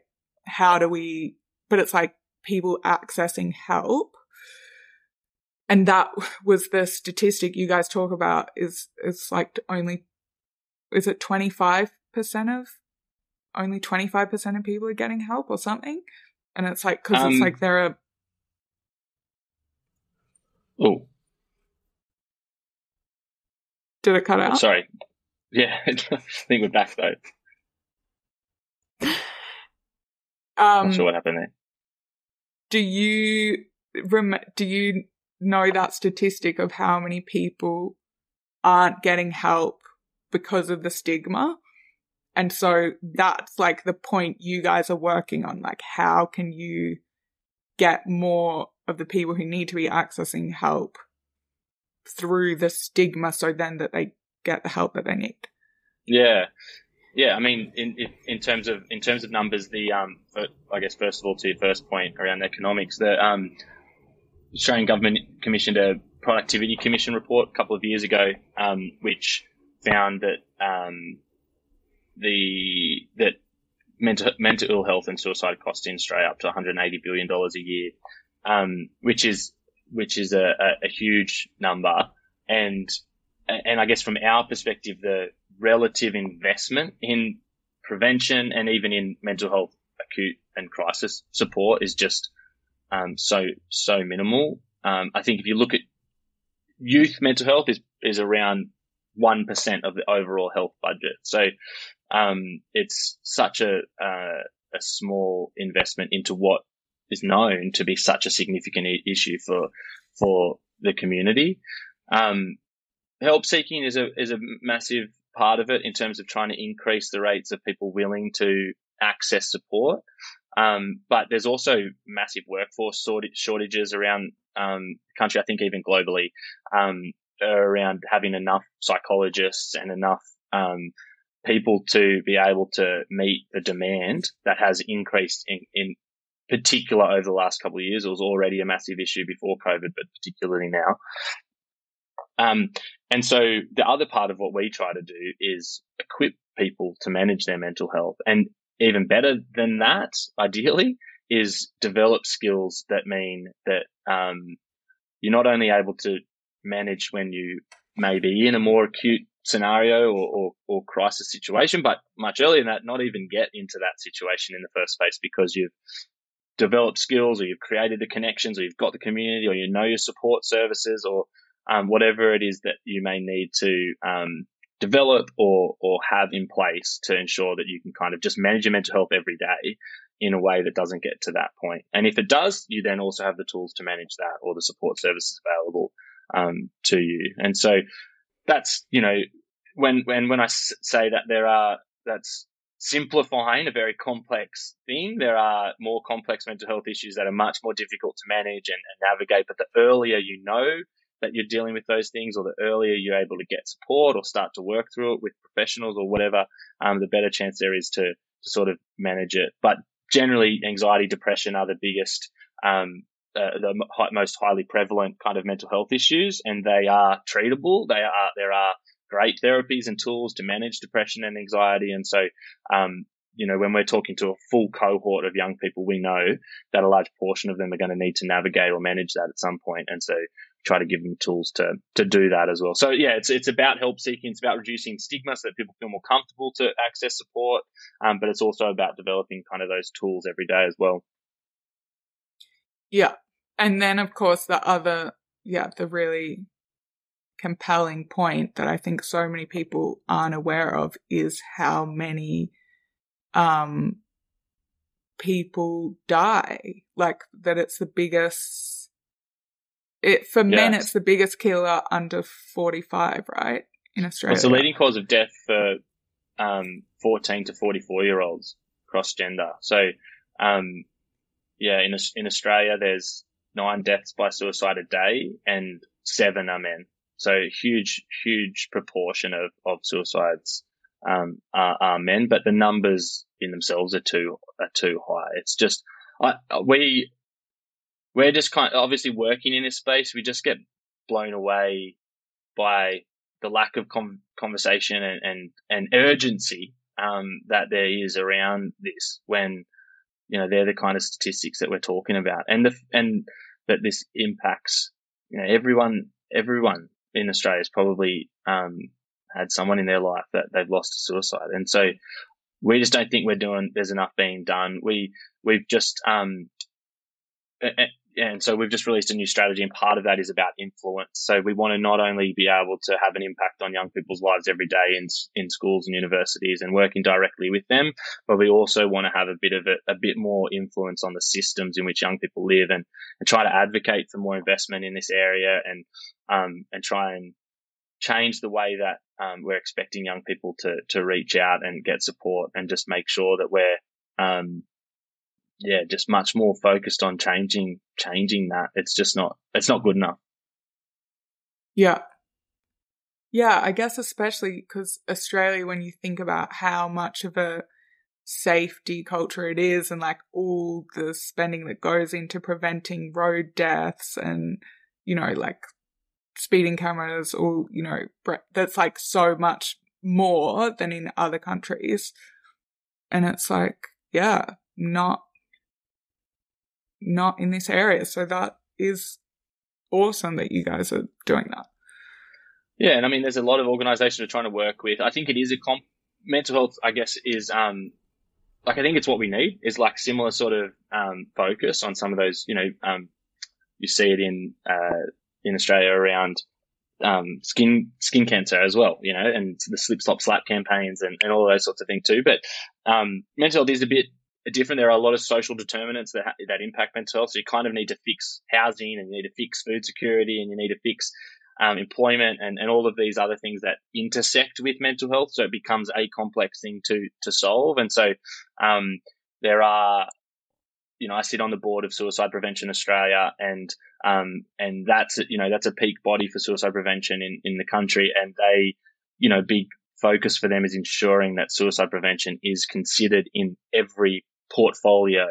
how do we, but it's like people accessing help and that was the statistic you guys talk about is is like only is it 25% of only 25% of people are getting help or something? And it's like because um, it's like there are oh. Did it cut out? Sorry. Yeah i think we're back though. Um not sure what happened there. do you rem- do you know that statistic of how many people aren't getting help because of the stigma. And so that's like the point you guys are working on. Like, how can you get more of the people who need to be accessing help through the stigma so then that they get the help that they need? Yeah. Yeah, I mean, in in terms of in terms of numbers, the um, I guess first of all, to your first point around economics, the um, Australian government commissioned a productivity commission report a couple of years ago, um, which found that um, the that mental mental ill health and suicide cost in Australia up to 180 billion dollars a year, um, which is which is a, a, a, huge number, and and I guess from our perspective, the relative investment in prevention and even in mental health acute and crisis support is just um, so so minimal. Um, I think if you look at youth mental health is is around one percent of the overall health budget. So um, it's such a uh, a small investment into what is known to be such a significant issue for for the community. Um, help seeking is a is a massive part of it in terms of trying to increase the rates of people willing to access support. Um, but there's also massive workforce shortages around um, the country. I think even globally, um, around having enough psychologists and enough um, people to be able to meet the demand that has increased in, in particular over the last couple of years. It was already a massive issue before COVID, but particularly now. Um, and so the other part of what we try to do is equip people to manage their mental health. And even better than that, ideally, is develop skills that mean that um, you're not only able to manage when you may be in a more acute scenario or, or, or, crisis situation, but much earlier than that, not even get into that situation in the first place because you've developed skills or you've created the connections or you've got the community or you know your support services or um, whatever it is that you may need to um, develop or or have in place to ensure that you can kind of just manage your mental health every day in a way that doesn't get to that point. And if it does, you then also have the tools to manage that or the support services available um, to you. And so that's you know when when when I say that there are that's simplifying a very complex thing. There are more complex mental health issues that are much more difficult to manage and, and navigate. But the earlier you know that you're dealing with those things, or the earlier you're able to get support or start to work through it with professionals or whatever, um, the better chance there is to, to sort of manage it. But generally, anxiety, depression are the biggest, um, uh, the most highly prevalent kind of mental health issues, and they are treatable. They are there are great therapies and tools to manage depression and anxiety, and so um, you know, when we're talking to a full cohort of young people, we know that a large portion of them are going to need to navigate or manage that at some point. And so try to give them tools to, to do that as well. So yeah, it's, it's about help seeking. It's about reducing stigma so that people feel more comfortable to access support. Um, but it's also about developing kind of those tools every day as well. Yeah. And then of course the other, yeah, the really compelling point that I think so many people aren't aware of is how many um, people die. Like that it's the biggest, it, for yes. men, it's the biggest killer under 45, right? In Australia. It's the leading cause of death for, um, 14 to 44 year olds cross gender. So, um, yeah, in, in Australia, there's nine deaths by suicide a day and seven are men. So huge, huge proportion of, of suicides um, are, are, men, but the numbers in themselves are too are too high. It's just I, we we're just kind of obviously working in this space. We just get blown away by the lack of com- conversation and, and, and urgency um, that there is around this when you know they're the kind of statistics that we're talking about and the and that this impacts you know everyone everyone in Australia is probably um, had someone in their life that they've lost to suicide. And so we just don't think we're doing, there's enough being done. We, we've just, um, and so we've just released a new strategy and part of that is about influence. So we want to not only be able to have an impact on young people's lives every day in, in schools and universities and working directly with them, but we also want to have a bit of a, a bit more influence on the systems in which young people live and, and try to advocate for more investment in this area and, um, and try and change the way that um, we're expecting young people to to reach out and get support and just make sure that we're um, yeah just much more focused on changing changing that. It's just not it's not good enough. Yeah. Yeah i guess especially because australia when you think about how much of a safety culture it is and like all the spending that goes into preventing road deaths and you know like speeding cameras or, you know, that's like so much more than in other countries. And it's like, yeah, not, not in this area. So that is awesome that you guys are doing that. Yeah. And I mean, there's a lot of organizations we're trying to work with. I think it is a comp, mental health, I guess, is, um, like, I think it's what we need is like similar sort of, um, focus on some of those, you know, um, you see it in, uh, in Australia around um, skin skin cancer as well, you know, and the slip slop slap campaigns and, and all those sorts of things too. But um, mental health is a bit different. There are a lot of social determinants that that impact mental health. So you kind of need to fix housing, and you need to fix food security, and you need to fix um, employment, and, and all of these other things that intersect with mental health. So it becomes a complex thing to to solve. And so um, there are you know, I sit on the board of Suicide Prevention Australia, and um, and that's you know that's a peak body for suicide prevention in in the country, and they, you know, big focus for them is ensuring that suicide prevention is considered in every portfolio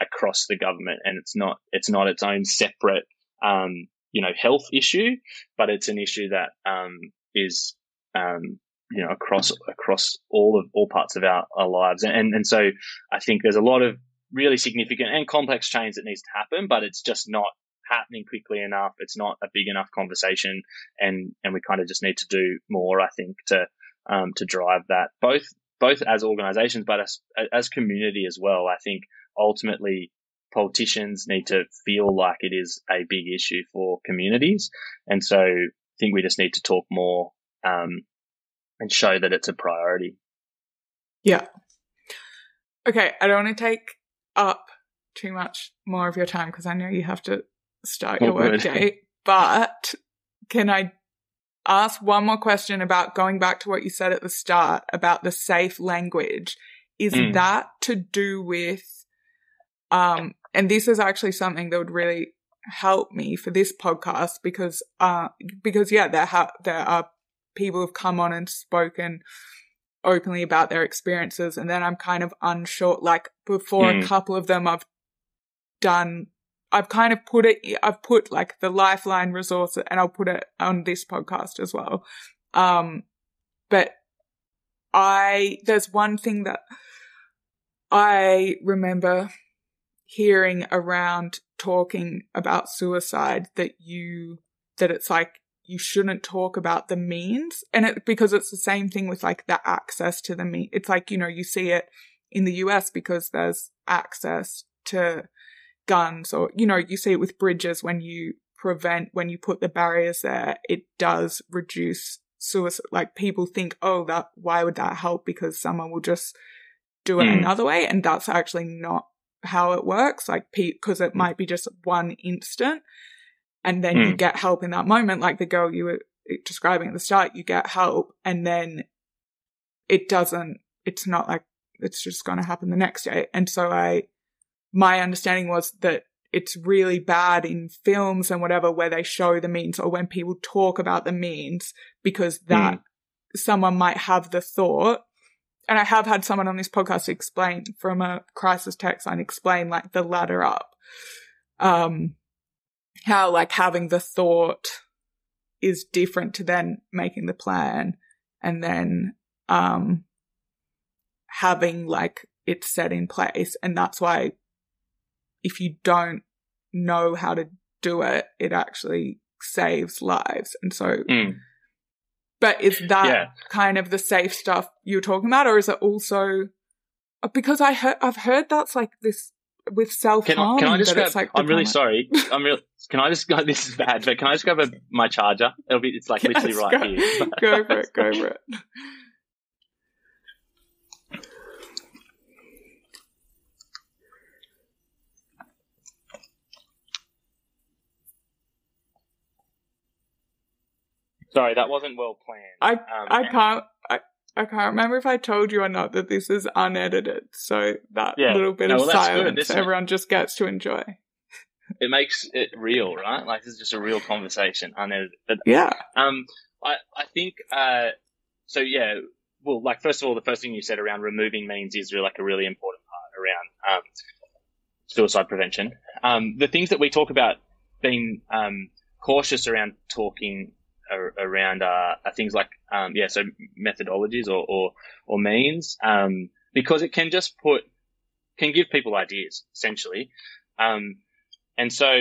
across the government, and it's not it's not its own separate um, you know health issue, but it's an issue that um, is um, you know across across all of all parts of our, our lives, and and so I think there's a lot of really significant and complex change that needs to happen, but it's just not happening quickly enough. It's not a big enough conversation, and and we kind of just need to do more. I think to um, to drive that both both as organisations, but as as community as well. I think ultimately politicians need to feel like it is a big issue for communities, and so I think we just need to talk more um, and show that it's a priority. Yeah. Okay, I don't want to take up too much more of your time because I know you have to start your work day. But can I ask one more question about going back to what you said at the start about the safe language? Is mm. that to do with, um, and this is actually something that would really help me for this podcast because, uh, because yeah, there ha- there are people who've come on and spoken openly about their experiences, and then I'm kind of unsure. Like before, mm. a couple of them I've done I've kind of put it, I've put like the lifeline resource and I'll put it on this podcast as well. Um, but I, there's one thing that I remember hearing around talking about suicide that you, that it's like, you shouldn't talk about the means and it, because it's the same thing with like the access to the mean. It's like, you know, you see it in the US because there's access to guns or, you know, you see it with bridges when you prevent, when you put the barriers there, it does reduce suicide. Like people think, oh, that, why would that help? Because someone will just do it mm. another way. And that's actually not how it works. Like, because it might be just one instant and then mm. you hmm. get help in that moment. Like the girl you were describing at the start, you get help and then it doesn't, it's not like it's just going to happen the next day. And so I, my understanding was that it's really bad in films and whatever where they show the means or when people talk about the means because that mm. someone might have the thought. And I have had someone on this podcast explain from a crisis text line explain like the ladder up. Um how like having the thought is different to then making the plan and then um having like it set in place. And that's why if you don't know how to do it, it actually saves lives. And so, mm. but is that yeah. kind of the safe stuff you're talking about, or is it also because I heard I've heard that's like this with self harm. Can, I just grab? Like I'm really sorry. I'm real. Can I just? This is bad, but can I just grab a, my charger? It'll be. It's like yes, literally right go, here. go for it. Go for it. Sorry, that wasn't well planned. I um, I can't I, I can't remember if I told you or not that this is unedited, so that yeah. little bit no, of well, silence good, everyone just gets to enjoy. It makes it real, right? Like this is just a real conversation, unedited. But, yeah. Um, I I think uh, so. Yeah. Well, like first of all, the first thing you said around removing means is really like a really important part around um, suicide prevention. Um, the things that we talk about being um, cautious around talking around uh, things like um, yeah, so methodologies or or, or means um, because it can just put can give people ideas essentially, um, and so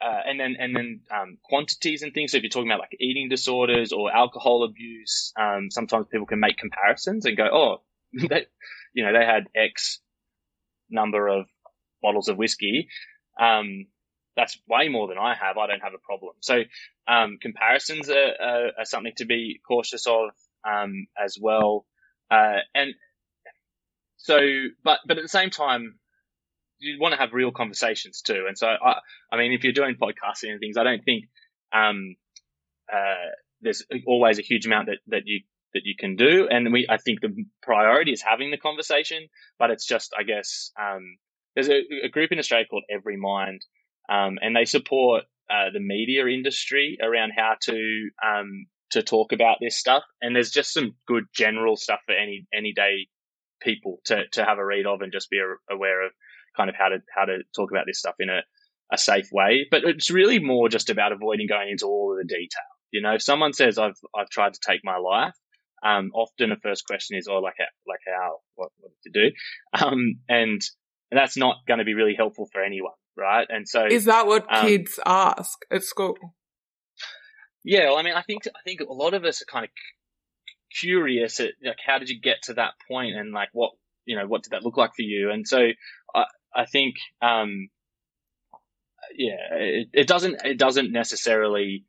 uh, and then and then um, quantities and things. So if you're talking about like eating disorders or alcohol abuse, um, sometimes people can make comparisons and go, oh, they, you know, they had X number of bottles of whiskey. Um, that's way more than I have. I don't have a problem. So um, comparisons are, are, are, something to be cautious of um, as well. Uh, and so, but but at the same time, you want to have real conversations too. And so, I, I mean, if you're doing podcasting and things, I don't think um, uh, there's always a huge amount that, that you that you can do. And we, I think the priority is having the conversation, but it's just, I guess, um, there's a, a, group in Australia called Everymind, um, and they support uh, the media industry around how to um, to talk about this stuff. And there's just some good general stuff for any any day people to to have a read of and just be aware of kind of how to how to talk about this stuff in a a safe way. But it's really more just about avoiding going into all of the detail. You know, if someone says I've I've tried to take my life, um, often the first question is, oh, like how, like how, what, what to do, um, and that's not going to be really helpful for anyone, right? And so, is that what um, kids ask at school? Yeah, well, I mean, I think I think a lot of us are kind of curious at like how did you get to that point and like what you know what did that look like for you? And so I I think um yeah it, it doesn't it doesn't necessarily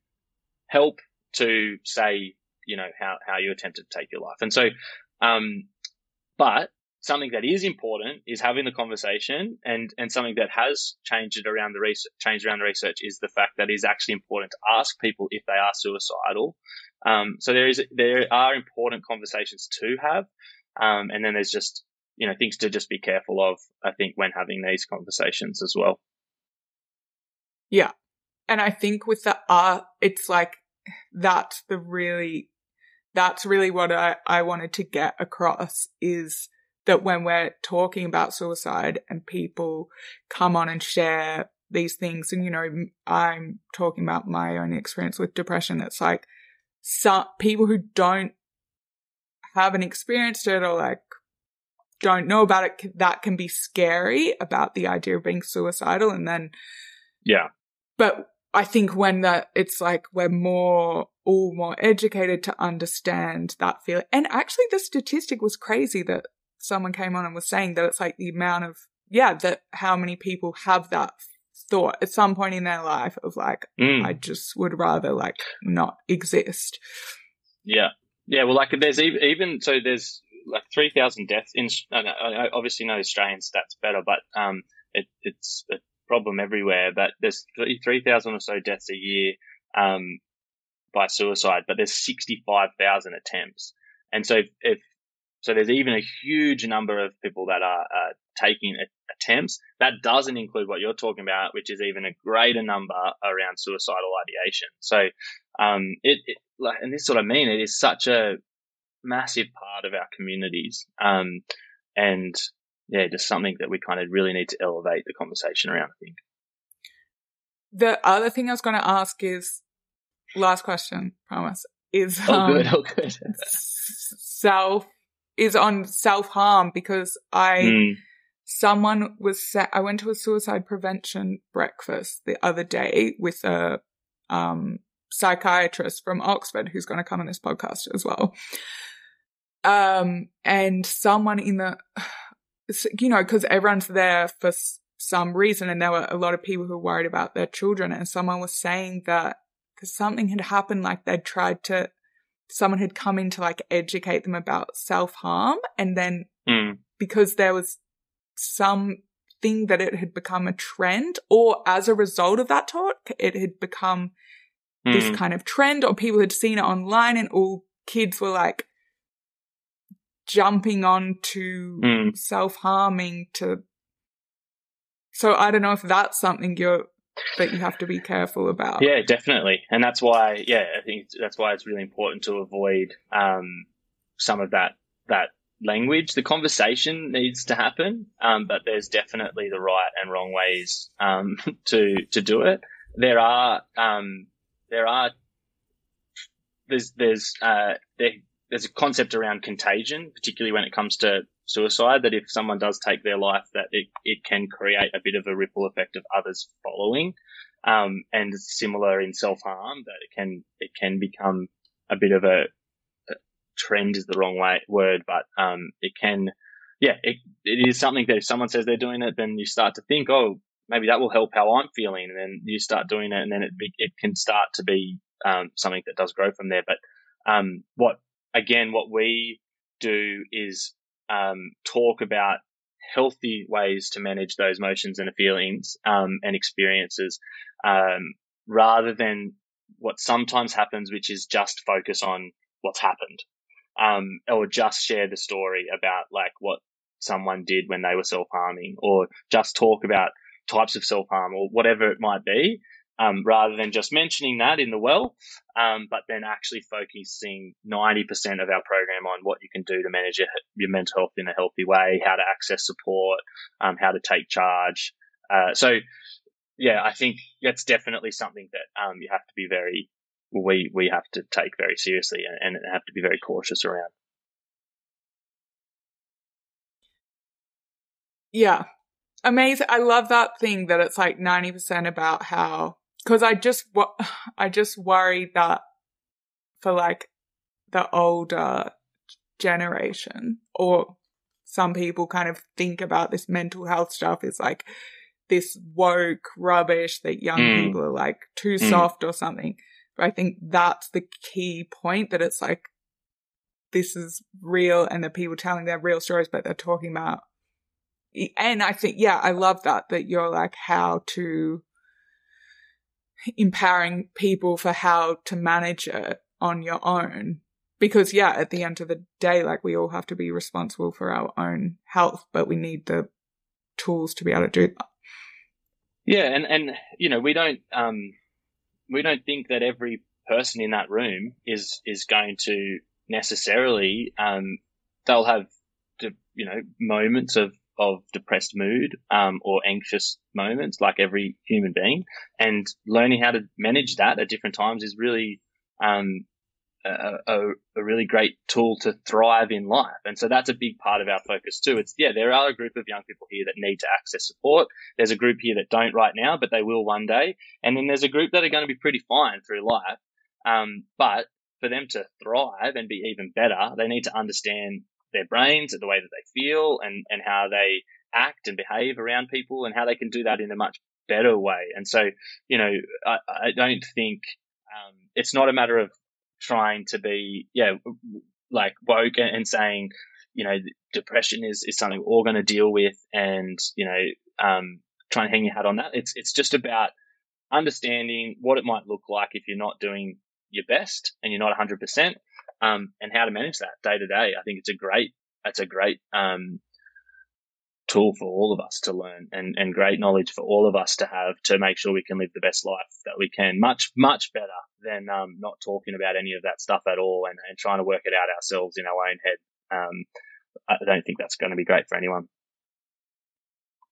help to say you know how how you attempted to take your life. And so um but something that is important is having the conversation and and something that has changed it around the research changed around the research is the fact that it is actually important to ask people if they are suicidal. Um, so there is there are important conversations to have um, and then there's just you know things to just be careful of i think when having these conversations as well. Yeah. And i think with the art it's like that's the really that's really what i i wanted to get across is that when we're talking about suicide and people come on and share these things, and you know, I'm talking about my own experience with depression, it's like some people who don't haven't experienced it or like don't know about it, that can be scary about the idea of being suicidal. And then, yeah. But I think when that it's like we're more all more educated to understand that feeling. And actually, the statistic was crazy that someone came on and was saying that it's like the amount of yeah that how many people have that thought at some point in their life of like mm. I just would rather like not exist. Yeah, yeah. Well, like there's even, even so there's like three thousand deaths in. I obviously know Australian stats better, but um, it, it's a problem everywhere. But there's three thousand or so deaths a year um by suicide, but there's sixty five thousand attempts. And so if, if so there's even a huge number of people that are uh, taking attempts. That doesn't include what you're talking about, which is even a greater number around suicidal ideation. So, um, it, it like, and this is what I mean. It is such a massive part of our communities. Um, and yeah, just something that we kind of really need to elevate the conversation around, I think. The other thing I was going to ask is last question, promise, is, um, oh, good, oh, good. self is on self harm because I, mm. someone was, sa- I went to a suicide prevention breakfast the other day with a, um, psychiatrist from Oxford who's going to come on this podcast as well. Um, and someone in the, you know, cause everyone's there for some reason and there were a lot of people who were worried about their children and someone was saying that because something had happened, like they'd tried to someone had come in to like educate them about self harm. And then mm. because there was something that it had become a trend, or as a result of that talk, it had become mm. this hmm. kind of trend, or people had seen it online, and all kids were like jumping on to mm. self harming to. So I don't know if that's something you're that you have to be careful about. Yeah, definitely, and that's why. Yeah, I think that's why it's really important to avoid um, some of that that language. The conversation needs to happen, um, but there's definitely the right and wrong ways um, to to do it. There are um, there are there's there's uh, there, there's a concept around contagion, particularly when it comes to suicide that if someone does take their life, that it, it can create a bit of a ripple effect of others following. Um, and similar in self harm that it can, it can become a bit of a, a trend is the wrong way word, but, um, it can, yeah, it, it is something that if someone says they're doing it, then you start to think, oh, maybe that will help how I'm feeling. And then you start doing it and then it, it can start to be, um, something that does grow from there. But, um, what, again, what we do is um, talk about healthy ways to manage those emotions and feelings um, and experiences um, rather than what sometimes happens, which is just focus on what's happened um, or just share the story about like what someone did when they were self harming or just talk about types of self harm or whatever it might be um, rather than just mentioning that in the well, um, but then actually focusing 90% of our program on what you can do to manage your, your mental health in a healthy way, how to access support, um, how to take charge. Uh, so, yeah, I think that's definitely something that um, you have to be very we we have to take very seriously and, and have to be very cautious around. Yeah, amazing. I love that thing that it's like ninety percent about how because I just I just worry that for like the older generation or some people kind of think about this mental health stuff is like this woke rubbish that young mm. people are like too mm. soft or something. But I think that's the key point that it's like this is real and the people telling their real stories, but they're talking about. And I think, yeah, I love that, that you're like how to empowering people for how to manage it on your own. Because yeah, at the end of the day, like we all have to be responsible for our own health, but we need the tools to be able to do that. Yeah, and and you know we don't um we don't think that every person in that room is is going to necessarily um they'll have you know moments of of depressed mood um, or anxious moments like every human being and learning how to manage that at different times is really um, a, a, a, really great tool to thrive in life. And so that's a big part of our focus too. It's, yeah, there are a group of young people here that need to access support. There's a group here that don't right now, but they will one day. And then there's a group that are going to be pretty fine through life. Um, but for them to thrive and be even better, they need to understand their brains, the way that they feel and, and how they act and behave around people and how they can do that in a much better way. And so, you know, I, I don't think, um, it's not a matter of trying to be, yeah, like woke and saying, you know, depression is, is something we're all going to deal with and, you know, um, try and hang your hat on that. It's, it's just about understanding what it might look like if you're not doing your best and you're not 100%, um, and how to manage that day to day. I think it's a great, it's a great, um, tool for all of us to learn and, and great knowledge for all of us to have to make sure we can live the best life that we can. Much, much better than um, not talking about any of that stuff at all and, and trying to work it out ourselves in our own head. Um, I don't think that's going to be great for anyone.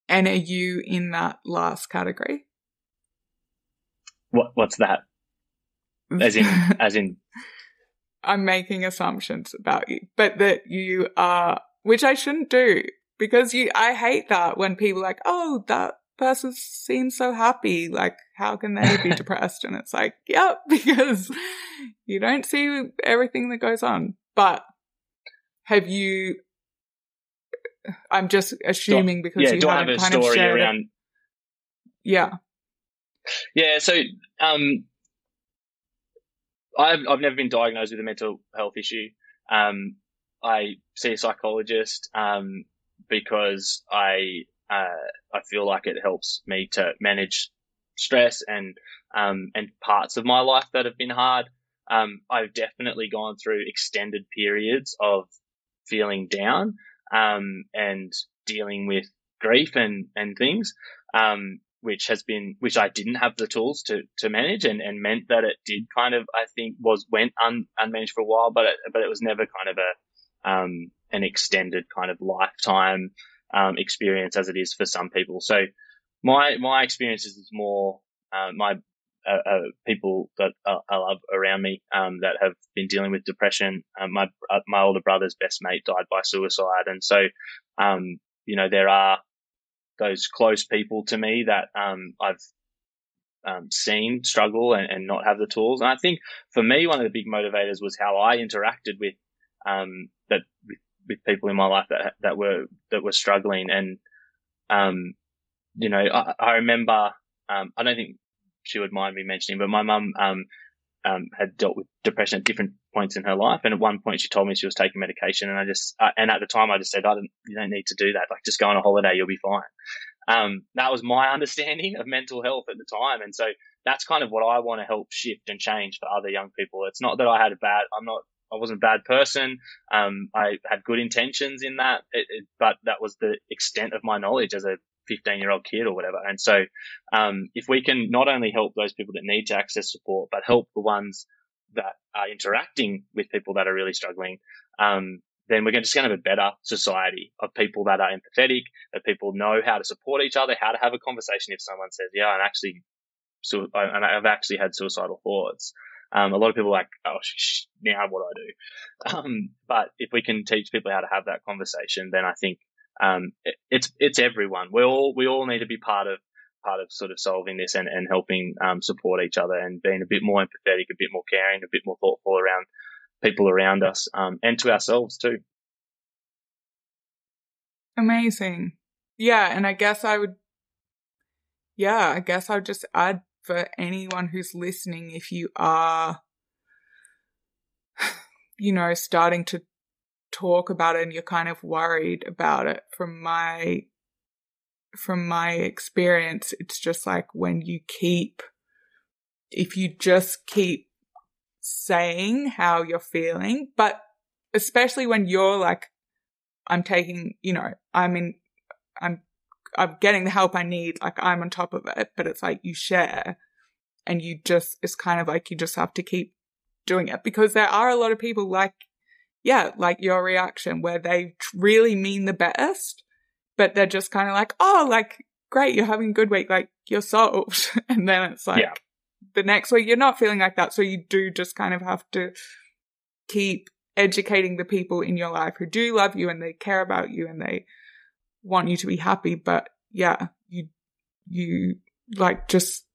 And are you in that last category? What What's that? As in, as in. I'm making assumptions about you, but that you are, which I shouldn't do because you, I hate that when people like, oh, that person seems so happy. Like, how can they be depressed? And it's like, yep, because you don't see everything that goes on. But have you, I'm just assuming because yeah, you do haven't I have a kind story of shared around? It. Yeah. Yeah. So, um, I've, I've never been diagnosed with a mental health issue. Um, I see a psychologist. Um, because I uh, I feel like it helps me to manage stress and um, and parts of my life that have been hard. Um, I've definitely gone through extended periods of feeling down um, and dealing with grief and and things, um, which has been which I didn't have the tools to to manage and, and meant that it did kind of I think was went un, unmanaged for a while, but it, but it was never kind of a um, an extended kind of lifetime um, experience as it is for some people. So my my experience is more uh, my uh, uh, people that I love around me um, that have been dealing with depression. Um, my uh, my older brother's best mate died by suicide, and so um, you know there are those close people to me that um, I've um, seen struggle and, and, not have the tools. And I think for me, one of the big motivators was how I interacted with um, that with with people in my life that that were that were struggling, and um, you know, I, I remember. Um, I don't think she would mind me mentioning, but my mum um, had dealt with depression at different points in her life, and at one point she told me she was taking medication, and I just uh, and at the time I just said, I don't, you don't need to do that. Like, just go on a holiday, you'll be fine. Um, that was my understanding of mental health at the time, and so that's kind of what I want to help shift and change for other young people. It's not that I had a bad, I'm not I wasn't a bad person. Um, I had good intentions in that, it, it, but that was the extent of my knowledge as a 15 year old kid or whatever. And so, um, if we can not only help those people that need to access support, but help the ones that are interacting with people that are really struggling, um, then we're just going to have a better society of people that are empathetic, that people know how to support each other, how to have a conversation if someone says, yeah, I'm actually, so I've actually had suicidal thoughts. Um, a lot of people are like, oh, sh- now what do I do? Um, but if we can teach people how to have that conversation, then I think um, it, it's it's everyone. We all we all need to be part of part of sort of solving this and, and helping um, support each other and being a bit more empathetic, a bit more caring, a bit more thoughtful around people around us um, and to ourselves too. Amazing. Yeah, and I guess I would yeah, I guess I would just add for anyone who's listening if you are you know starting to talk about it and you're kind of worried about it from my from my experience it's just like when you keep if you just keep saying how you're feeling but especially when you're like i'm taking you know i'm in i'm i'm getting the help i need like i'm on top of it but it's like you share and you just it's kind of like you just have to keep doing it because there are a lot of people like yeah, like your reaction where they really mean the best, but they're just kind of like, oh, like, great, you're having a good week, like, you're solved. and then it's like, yeah. the next week you're not feeling like that. So you do just kind of have to keep educating the people in your life who do love you and they care about you and they want you to be happy. But yeah, you, you like just,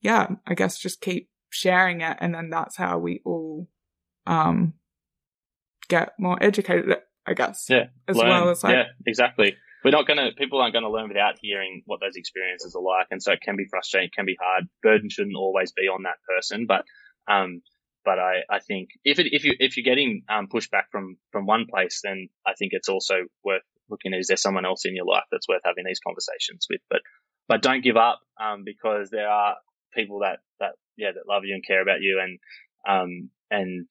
yeah, I guess just keep sharing it. And then that's how we all, um, get more educated, I guess. Yeah. As learn. well as like, yeah, exactly. We're not going to, people aren't going to learn without hearing what those experiences are like. And so it can be frustrating, it can be hard. Burden shouldn't always be on that person, but, um, but I, I think if it, if you, if you're getting, um, pushback from, from one place, then I think it's also worth looking at, is there someone else in your life that's worth having these conversations with? But, but don't give up, um, because there are people that, that, yeah, that love you and care about you and, um, and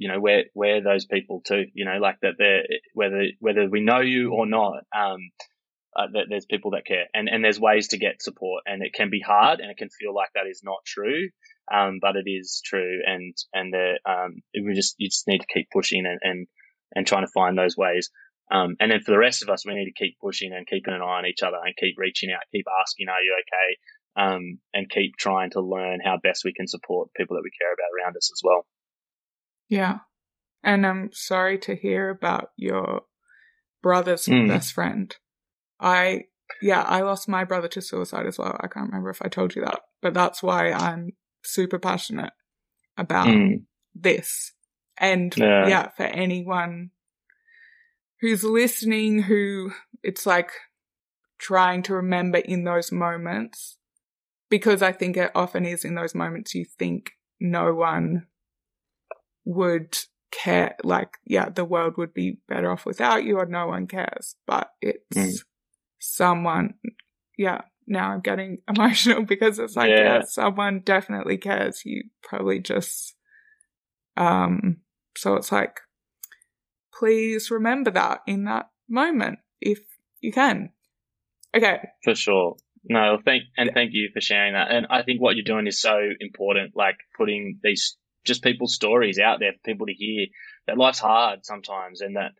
you know, we're, those people too, you know, like that they're, whether, whether we know you or not, um, uh, that there's people that care and, and there's ways to get support and it can be hard and it can feel like that is not true. Um, but it is true and, and um, we just, you just need to keep pushing and, and, and trying to find those ways. Um, and then for the rest of us, we need to keep pushing and keeping an eye on each other and keep reaching out, keep asking, are you okay? Um, and keep trying to learn how best we can support people that we care about around us as well. Yeah. And I'm sorry to hear about your brother's mm. best friend. I, yeah, I lost my brother to suicide as well. I can't remember if I told you that, but that's why I'm super passionate about mm. this. And yeah. yeah, for anyone who's listening, who it's like trying to remember in those moments, because I think it often is in those moments you think no one would care, like, yeah, the world would be better off without you or no one cares, but it's mm. someone, yeah, now I'm getting emotional because it's like, yeah. yeah, someone definitely cares. You probably just, um, so it's like, please remember that in that moment if you can. Okay. For sure. No, thank and thank you for sharing that. And I think what you're doing is so important, like putting these just people's stories out there for people to hear that life's hard sometimes and that,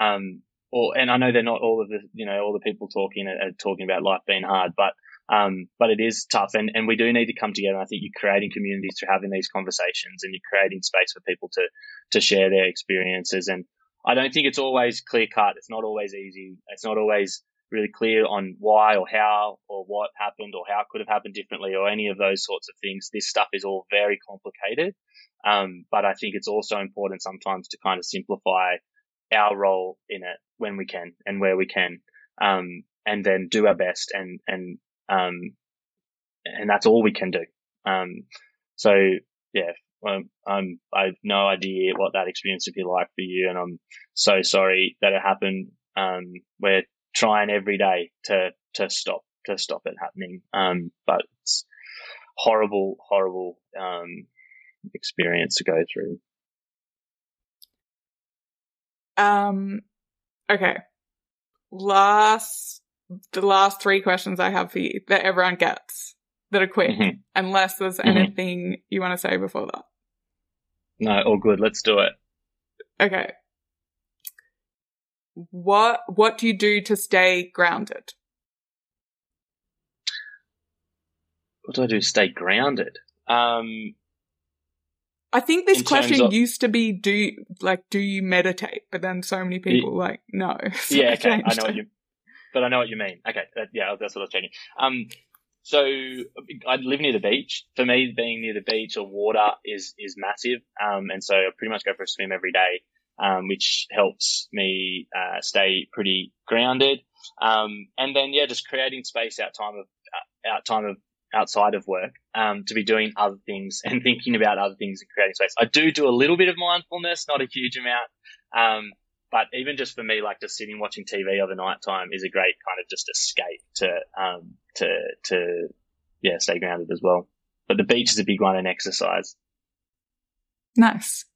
um, or, and I know they're not all of the, you know, all the people talking are, talking about life being hard, but, um, but it is tough and, and we do need to come together. I think you're creating communities through having these conversations and you're creating space for people to, to share their experiences. And I don't think it's always clear cut. It's not always easy. It's not always really clear on why or how or what happened or how it could have happened differently or any of those sorts of things. This stuff is all very complicated. Um, but I think it's also important sometimes to kind of simplify our role in it when we can and where we can. Um, and then do our best and, and, um, and that's all we can do. Um, so yeah, um, I'm, I have no idea what that experience would be like for you. And I'm so sorry that it happened. Um, we're trying every day to, to stop, to stop it happening. Um, but it's horrible, horrible, um, experience to go through. Um, okay. Last, the last three questions I have for you that everyone gets that are quick, mm-hmm. unless there's mm-hmm. anything you want to say before that. No, all good. Let's do it. Okay. What, what do you do to stay grounded? What do I do to stay grounded? Um, I think this question of- used to be do you, like do you meditate, but then so many people like no. So yeah, okay, I changed know what you, but I know what you mean. Okay, that, yeah, that's what I was checking. Um, so I live near the beach. For me, being near the beach or water is is massive. Um, and so I pretty much go for a swim every day, um, which helps me uh, stay pretty grounded. Um, and then yeah, just creating space out time of uh, out time of outside of work um, to be doing other things and thinking about other things and creating space. I do do a little bit of mindfulness, not a huge amount. Um, but even just for me, like just sitting watching TV over night time is a great kind of just escape to, um, to, to, yeah, stay grounded as well. But the beach is a big one and exercise. Nice.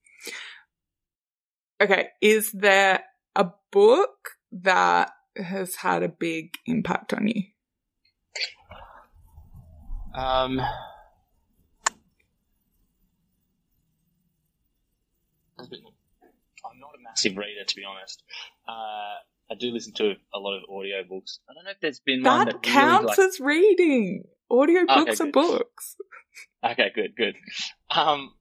Okay, is there a book that has had a big impact on you? Um, I'm not a massive reader, to be honest. Uh, I do listen to a lot of audiobooks. I don't know if there's been one That that counts really, as reading. Audiobooks Okay, are books. okay, good, good. Um,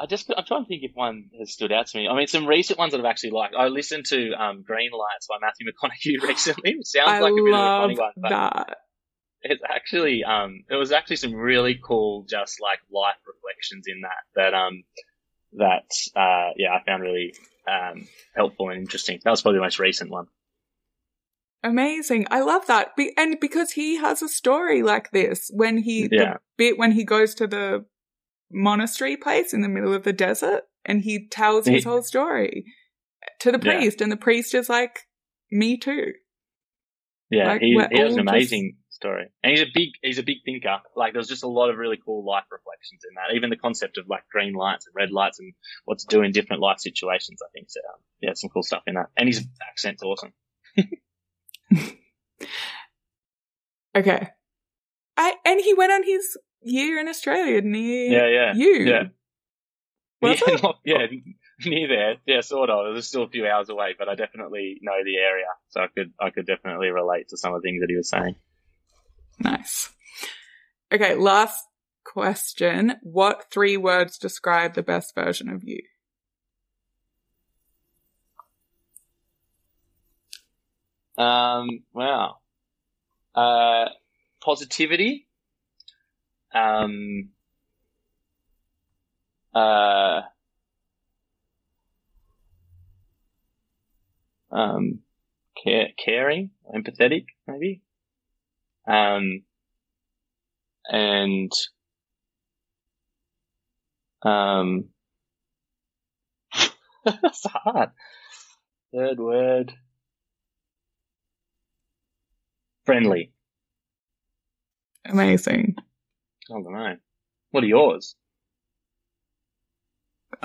I just I'm trying to think if one has stood out to me. I mean, some recent ones that I've actually liked. I listened to um, Green Lights by Matthew McConaughey recently. Which sounds I like a bit of a funny one, but that. it's actually um it was actually some really cool just like life reflections in that that um that uh yeah I found really um helpful and interesting. That was probably the most recent one. Amazing. I love that. Be- and because he has a story like this when he, Yeah. the bit when he goes to the monastery place in the middle of the desert and he tells his whole story to the Yeah. priest and the priest is like, me too. Yeah, Like, he, he has an all just- amazing story, and he's a big he's a big thinker. Like there's just a lot of really cool life reflections in that. Even the concept of like green lights and red lights and what to do in different life situations. I think so. Um, yeah, some cool stuff in that, and his accent's awesome. Okay. I, and he went on his year in Australia near Yeah, yeah, you. yeah. Was yeah, not- yeah, near there. Yeah, sort of. It was still a few hours away, but I definitely know the area, so I could I could definitely relate to some of the things that he was saying. Nice. Okay, last question. What three words describe the best version of you? Um, wow. Uh, positivity. Um, uh, um, care, caring, empathetic, maybe. Um, and, um, that's hard. Third word. Friendly. Amazing. I don't know. What are yours?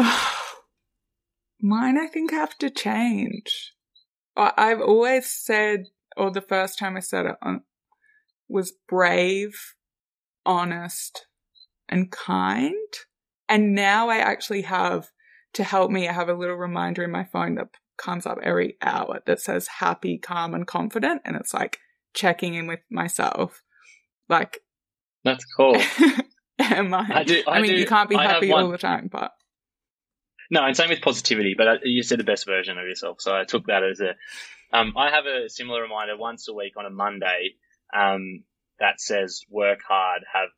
Mine, I think, have to change. I've always said, or the first time I said it on, was brave, honest, and kind. And now I actually have, to help me, I have a little reminder in my phone that comes up every hour that says happy, calm, and confident. And it's like checking in with myself. Like, That's cool. am I? I do- I mean, do- you can't be happy all the time, but No, and same with positivity, but uh, you said the best version of yourself, so I took that as a. Um, I have a similar reminder once a week on a Monday um, that says "work hard, have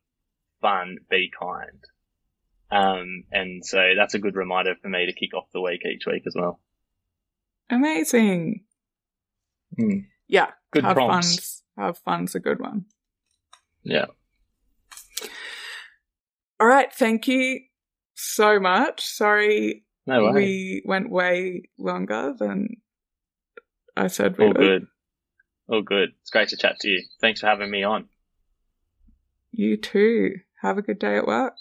fun, be kind," um, and so that's a good reminder for me to kick off the week each week as well. amazing. Hmm. Yeah. Good have prompts. fun's have fun's a good one. Yeah, All right, thank you so much. Sorry no we went way longer than I said we All would. good. All good. It's great to chat to you. Thanks for having me on. You too. Have a good day at work.